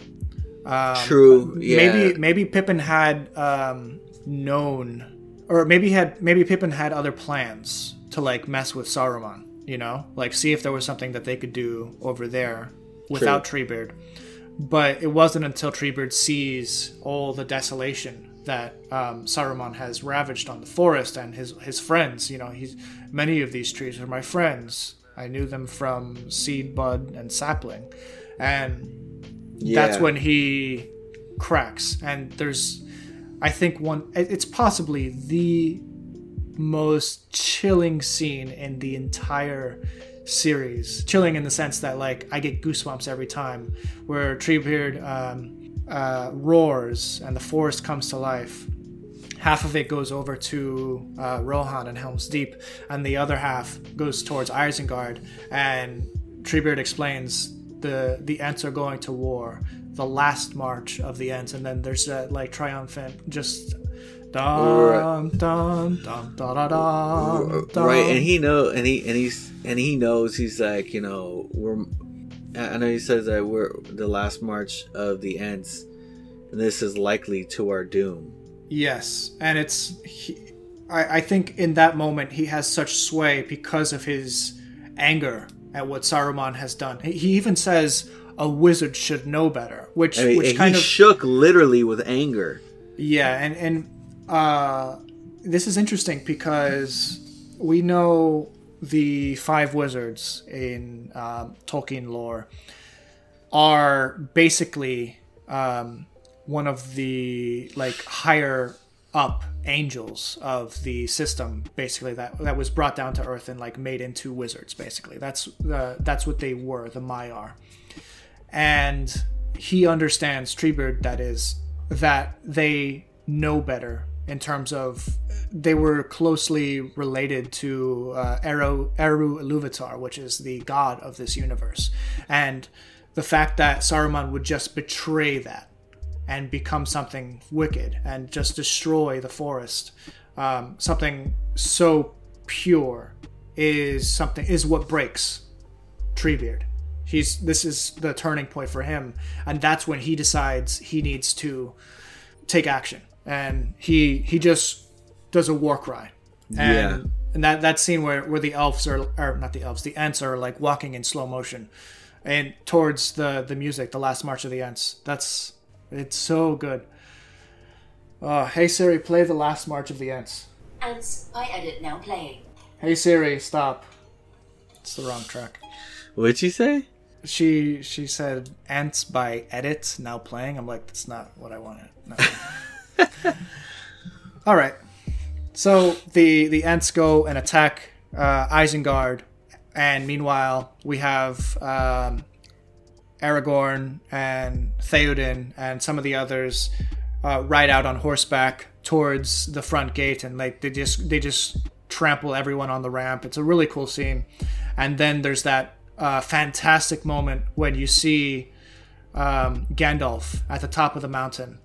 Um, True. Yeah. Maybe maybe Pippin had um, known, or maybe had maybe Pippin had other plans to like mess with Saruman. You know, like see if there was something that they could do over there without Treebeard. But it wasn't until Treebeard sees all the desolation that um, Saruman has ravaged on the forest and his his friends. You know, he's many of these trees are my friends. I knew them from seed, bud, and sapling, and that's when he cracks. And there's, I think one. It's possibly the most chilling scene in the entire series. Chilling in the sense that like I get goosebumps every time where Treebeard um, uh, roars and the forest comes to life. Half of it goes over to uh, Rohan and Helm's Deep, and the other half goes towards Isengard. And Treebeard explains the the Ents are going to war, the last march of the Ents, and then there's that like triumphant just dum dum dum da da dum. right and he know and he and he's and he knows he's like you know we're i I know he says that we're the last march of the Ents and this is likely to our doom. Yes, and it's he, I, I think in that moment he has such sway because of his anger at what Saruman has done. He, even says a wizard should know better, which I mean, which kind he of shook literally with anger yeah, and and uh, this is interesting because we know the five wizards in um, Tolkien lore are basically um, one of the like higher up angels of the system basically that that was brought down to earth and like made into wizards basically. That's that's what they were the Maiar. And he understands Treebeard that is that they know better in terms of they were closely related to uh, Eru, Eru Iluvatar, which is the god of this universe, and the fact that Saruman would just betray that and become something wicked and just destroy the forest, um, something so pure, is something is what breaks Treebeard. He's this is the turning point for him, and that's when he decides he needs to take action, and he he just does a war cry, and Yeah. and that that scene where where the elves are or not the elves, the Ents are like walking in slow motion, and towards the the music, the last march of the Ents. That's it's so good. Uh, hey Siri, play the last march of the Ents. Ants by Edit now playing. Hey Siri, stop. It's the wrong track. What'd you say? She she said Ants by Edit now playing. I'm like, that's not what I wanted. No. *laughs* All right. So the the Ents go and attack uh, Isengard, and meanwhile we have um, Aragorn and Theoden and some of the others uh, ride out on horseback towards the front gate, and like they just they just trample everyone on the ramp. It's a really cool scene, and then there's that uh, fantastic moment when you see um, Gandalf at the top of the mountain,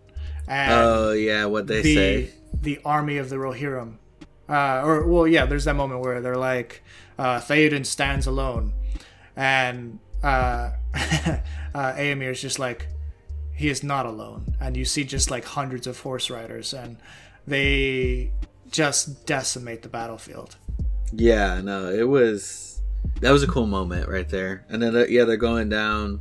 and Oh yeah, what they the say. the army of the Rohirrim. Uh, or well, yeah, there's that moment where they're like, uh, Theoden stands alone, and uh, *laughs* uh, is just like, he is not alone, and you see just like hundreds of horse riders, and they just decimate the battlefield. Yeah, no, it was that was a cool moment right there. And then uh, yeah, they're going down,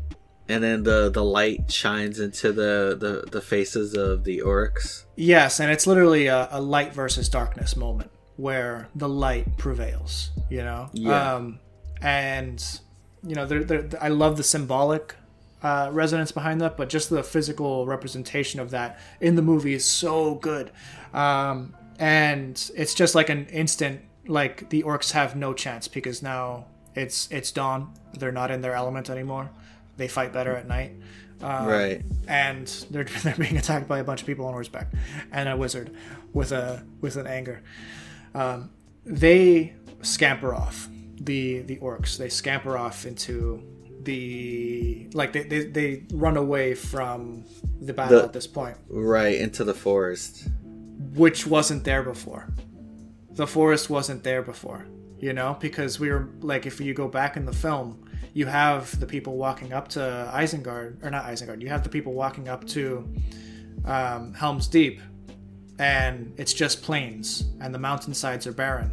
and then the the light shines into the the, the faces of the orcs. Yes, and it's literally a, a light versus darkness moment where the light prevails. You know, Yeah. um, and you know, there, there, I love the symbolic uh, resonance behind that, but just the physical representation of that in the movie is so good. Um, and it's just like an instant, like the orcs have no chance because now it's it's dawn. They're not in their element anymore. They fight better at night. Um, Right. and they're, *laughs* they're being attacked by a bunch of people on horseback and a wizard with a with an anger. Um, they scamper off the the orcs. They scamper off into the like they, they, they run away from the battle The- at this point, Right into the forest. which wasn't there before. The forest wasn't there before, you know, because we were like if you go back in the film, you have the people walking up to Isengard or not Isengard. You have the people walking up to um, Helm's Deep, and it's just plains, and the mountainsides are barren.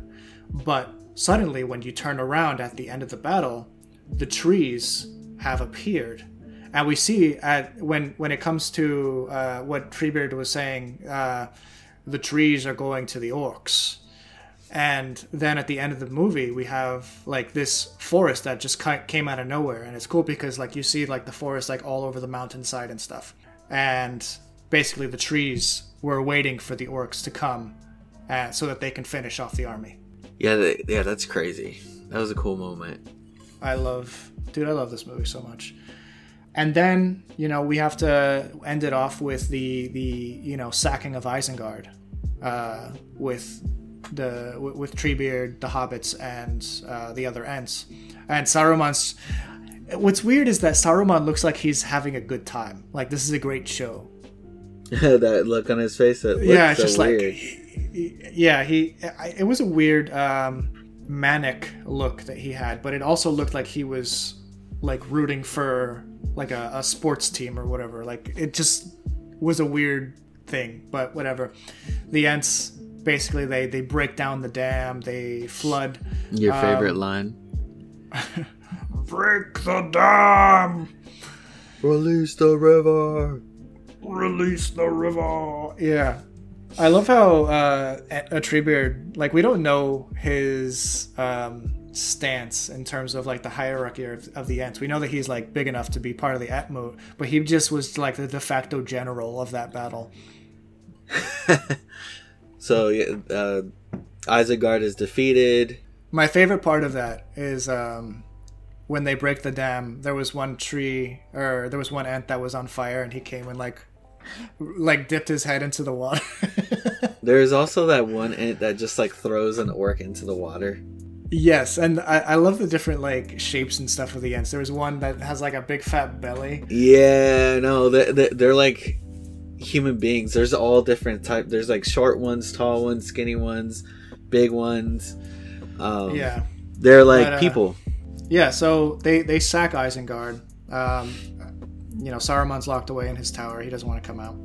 But suddenly, when you turn around at the end of the battle, the trees have appeared, and we see at when when it comes to uh, what Treebeard was saying, uh, the trees are going to the orcs. And then at the end of the movie, we have like this forest that just came out of nowhere, and it's cool because like you see like the forest like all over the mountainside and stuff, and basically the trees were waiting for the orcs to come, uh, so that they can finish off the army. Yeah, they, yeah, that's crazy. That was a cool moment. I love, dude, I love this movie so much. And then you know we have to end it off with the the you know sacking of Isengard, uh, with the with, Treebeard, the hobbits, and uh, the other Ents, and Saruman's. What's weird is that Saruman looks like he's having a good time. Like this is a great show. *laughs* that look on his face. That yeah, it's so just weird. like, yeah, he. I- It was a weird um, manic look that he had, but it also looked like he was like rooting for like a, a sports team or whatever. Like it just was a weird thing, but whatever. The Ents basically they they break down the dam, they flood. your favorite um, line. *laughs* Break the dam. Release the river. release the river. Yeah. I love how uh, a Treebeard, like, we don't know his um, stance in terms of, like, the hierarchy of, of the Ents. We know that he's, like, big enough to be part of the Entmoot, but he just was, like, the de facto general of that battle. *laughs* So uh, Isengard is defeated. My favorite part of that is um, when they break the dam. There was one tree, or there was one Ent that was on fire, and he came and like, like dipped his head into the water. *laughs* There's also that one Ent that just like throws an orc into the water. Yes, and I, I love the different like shapes and stuff of the Ents. There was one that has like a big fat belly. Yeah, no, they're, they're, they're like human beings. There's all different type. There's like short ones, tall ones, skinny ones, big ones. Um, Yeah, they're like But, uh, people. yeah. So they they sack Isengard. Um, you know, Saruman's locked away in his tower. He doesn't want to come out.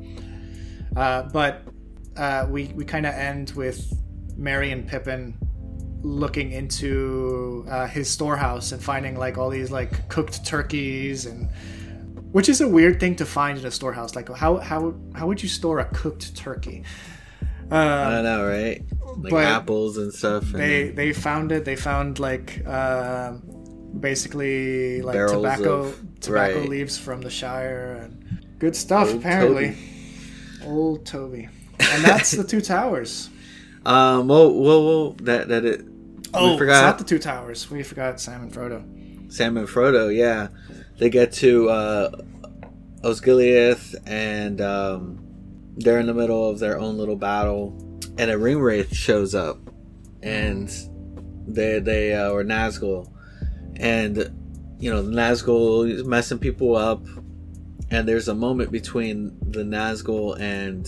Uh, but uh, we we kind of end with Merry and Pippin looking into uh, his storehouse and finding like all these like cooked turkeys and which is a weird thing to find in a storehouse. Like how how how would you store a cooked turkey? I don't know, right? Like apples and stuff. And They they found it. They found like uh, basically like Barrels tobacco of- tobacco right. leaves from the Shire and good stuff. Old apparently, old Toby, and that's the two towers. *laughs* um. Whoa, whoa, whoa! That that it. Oh, we it's forgot not the two towers. We forgot Sam and Frodo. Sam and Frodo. Yeah, they get to uh, Osgiliath, and um, they're in the middle of their own little battle, and a ring wraith shows up, and they they uh, were Nazgul, and you know Nazgul is messing people up, and there's a moment between the Nazgul and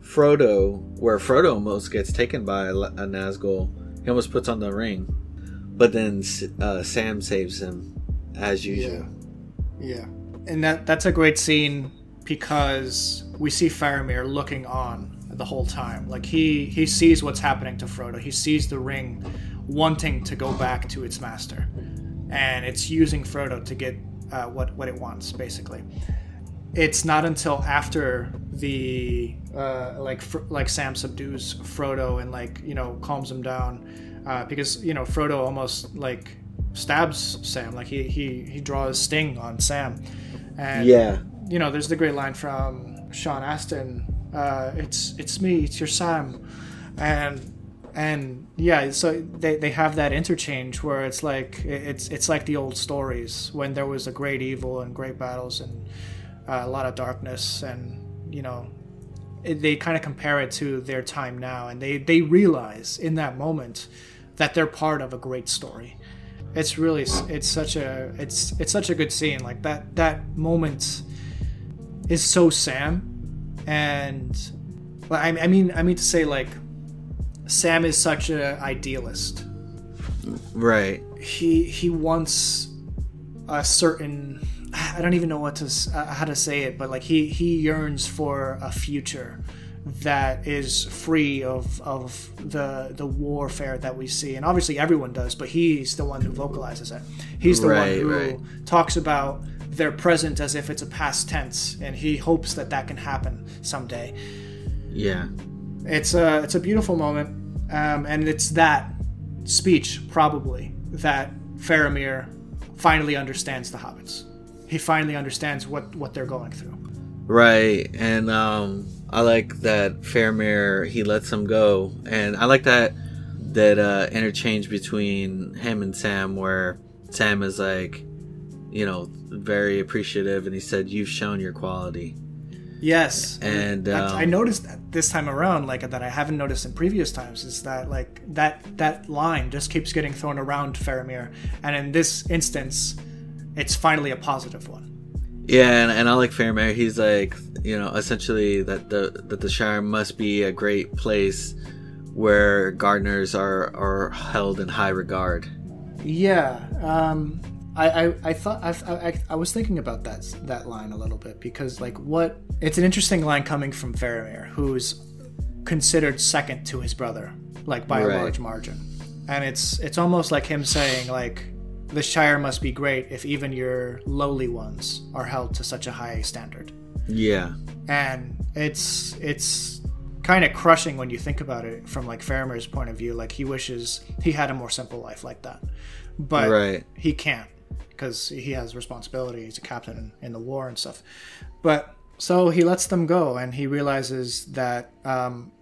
Frodo where Frodo almost gets taken by a, a Nazgul. He almost puts on the ring, but then uh, Sam saves him as usual. Yeah, and that that's a great scene because we see Faramir looking on the whole time. Like he he sees what's happening to Frodo. He sees the ring wanting to go back to its master, and it's using Frodo to get uh, what what it wants, basically. It's not until after the uh, like like Sam subdues Frodo and like you know calms him down uh, because you know Frodo almost like stabs Sam. Like he he he draws sting on Sam. And Yeah, you know there's the great line from Sean Astin uh, it's it's me it's your Sam. And and yeah so they, they have that interchange where it's like it's it's like the old stories when there was a great evil and great battles and uh, a lot of darkness and you know it, they kind of compare it to their time now and they they realize in that moment that they're part of a great story. It's really it's such a it's it's such a good scene like that that moment is so sam and I, I mean i mean to say like sam is such an idealist right. he he wants a certain I don't even know what to uh, how to say it, but like he he yearns for a future that is free of of the the warfare that we see, and obviously everyone does, but he's the one who vocalizes it. He's the Right, one who right. talks about their present as if it's a past tense, and he hopes that that can happen someday Yeah. it's a it's a beautiful moment, um, and it's that speech probably that Faramir finally understands the hobbits. He finally understands what what they're going through. Right, and um, I like that Faramir he lets him go, and I like that that uh, interchange between him and Sam, where Sam is like, you know, very appreciative, and he said, "You've shown your quality." Yes, And, I- I um, noticed that this time around, like that I haven't noticed in previous times, is that like that that line just keeps getting thrown around Faramir, and in this instance, it's finally a positive one. Yeah, and, and I like Faramir. He's like, you know, essentially that the that the Shire must be a great place where gardeners are are held in high regard. Yeah, um, I, I, I thought I, I, I was thinking about that that line a little bit because like what it's an interesting line coming from Faramir, who's considered second to his brother, like by Right. a large margin, and it's it's almost like him saying like the Shire must be great if even your lowly ones are held to such a high standard, Yeah, and it's it's kind of crushing when you think about it from like Faramir's point of view. Like he wishes he had a more simple life like that, but Right. he can't because he has responsibility. He's a captain in the war and stuff. But so he lets them go, and he realizes that um,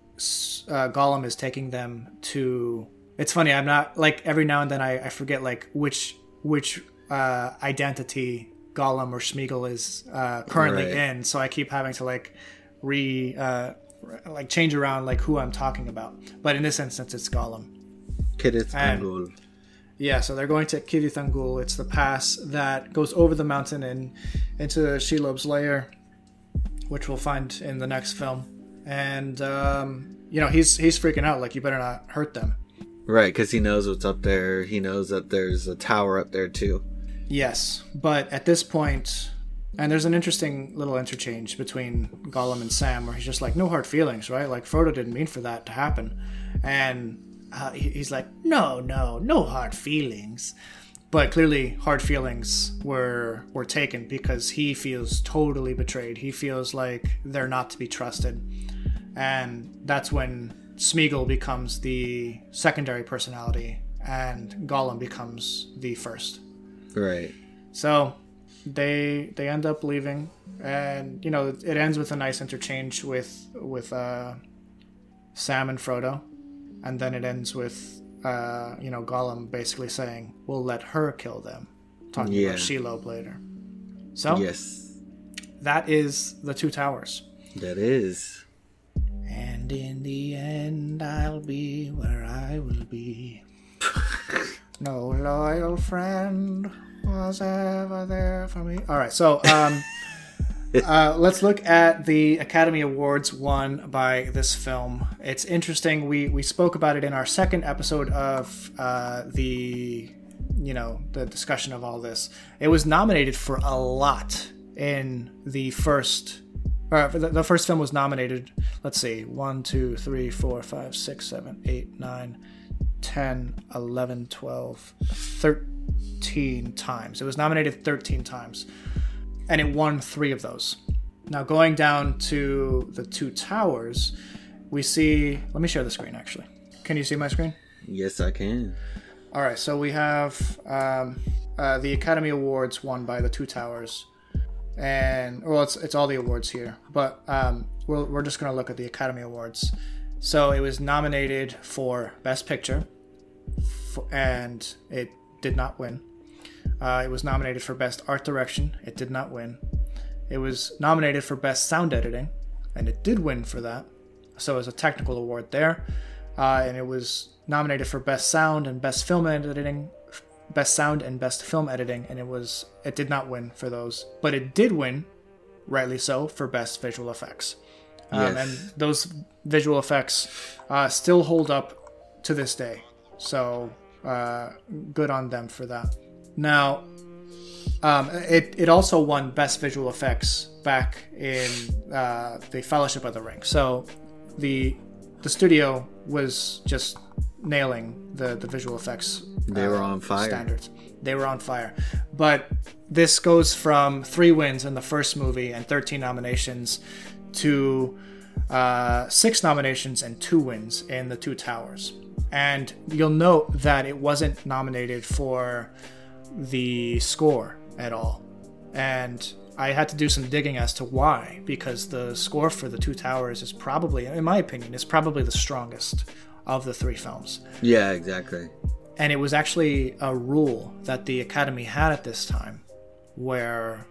uh, Gollum is taking them to. It's funny. I'm not like every now and then I, I forget like which which uh, identity Gollum or Smeagol is uh, currently Right. in. So I keep having to like re uh, like change around like who I'm talking about. But in this instance, it's Gollum. Kidith And- Angul. Yeah, so they're going to Cirith Ungol. It's the pass that goes over the mountain and into Shelob's lair, which we'll find in the next film. And um, you know, he's he's freaking out. Like, you better not hurt them. Right, because he knows what's up there. He knows that there's a tower up there too. Yes, but at this point, and there's an interesting little interchange between Gollum and Sam, where he's just like, "No hard feelings, right? Like Frodo didn't mean for that to happen," and uh, he's like, "No, no, no hard feelings." but clearly hard feelings were were taken because he feels totally betrayed. He feels like they're not to be trusted, and that's when Smeagol becomes the secondary personality and Gollum becomes the first. Right. So they they end up leaving, and you know it ends with a nice interchange with with uh, Sam and Frodo, and then it ends with uh, you know Gollum basically saying, "We'll let her kill them," talking Yeah. about Shelob later. So Yes. that is the Two Towers. That is. And in the end, I'll be where I will be. *laughs* no loyal friend was ever there for me. All right, so um, uh, let's look at the Academy Awards won by this film. It's interesting. We we spoke about it in our second episode of uh, the you know the discussion of all this. It was nominated for a lot in the first. Uh, the, the first film was nominated. Let's see, one, two, three, four, five, six, seven, eight, nine, 10, 11, 12, 13 times. It was nominated 13 times, and it won three of those. Now, going down to the two towers, we see. Let me share the screen actually. Can you see my screen? Yes, I can. All right, so we have um, uh, the Academy Awards won by the Two Towers, and well, it's it's all the awards here, but um, we're we're just gonna look at the Academy Awards. So it was nominated for Best Picture, f and it did not win. Uh, it was nominated for Best Art Direction. It did not win. It was nominated for Best Sound Editing, and it did win for that. So it was a technical award there. Uh, and it was nominated for Best Sound and Best Film Editing, Best Sound and Best Film Editing, and it was it did not win for those, but it did win, rightly so, for Best Visual Effects. Um, Yes. And those visual effects uh, still hold up to this day. So uh, good on them for that. Now, um, it, it also won Best Visual Effects back in uh, the Fellowship of the Ring. So the the studio was just nailing the, the visual effects. They were on fire. Standards. They were on fire. But this goes from three wins in the first movie and 13 nominations to uh, six nominations and two wins in the Two Towers. And you'll note that it wasn't nominated for the score at all. And I had to do some digging as to why, because the score for the Two Towers is probably, in my opinion, is probably the strongest of the three films. Yeah, exactly. And it was actually a rule that the Academy had at this time where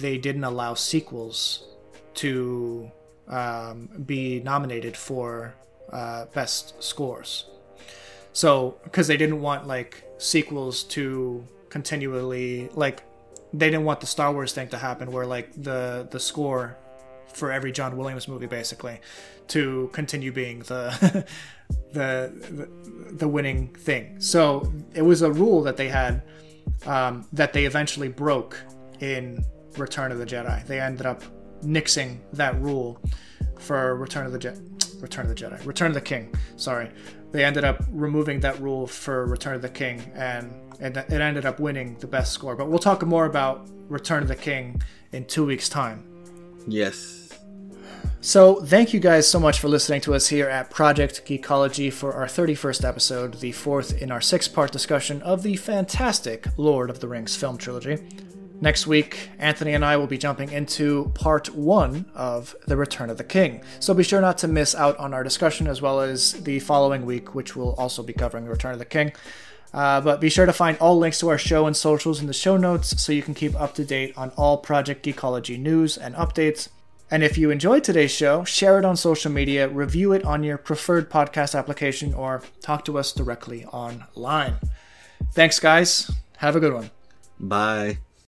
they didn't allow sequels to um, be nominated for uh, best scores. So, because they didn't want like sequels to continually like they didn't want the Star Wars thing to happen where like the the score for every John Williams movie basically to continue being *laughs* the the the, winning thing. So it was a rule that they had um, that they eventually broke in Return of the Jedi. They ended up nixing that rule for Return of the Je- Return of the Jedi, Return of the King. Sorry, they ended up removing that rule for Return of the King, and and it ended up winning the best score. But we'll talk more about Return of the King in two weeks' time. Yes. So, thank you guys so much for listening to us here at Project Geekology for our 31st episode, the fourth in our six part discussion of the fantastic Lord of the Rings film trilogy. Next week, Anthony and I will be jumping into part one of The Return of the King. So be sure not to miss out on our discussion as well as the following week, which will also be covering The Return of the King. Uh, but be sure to find all links to our show and socials in the show notes so you can keep up to date on all Project Geekology news and updates. And if you enjoyed today's show, share it on social media, review it on your preferred podcast application, or talk to us directly online. Thanks, guys. Have a good one. Bye.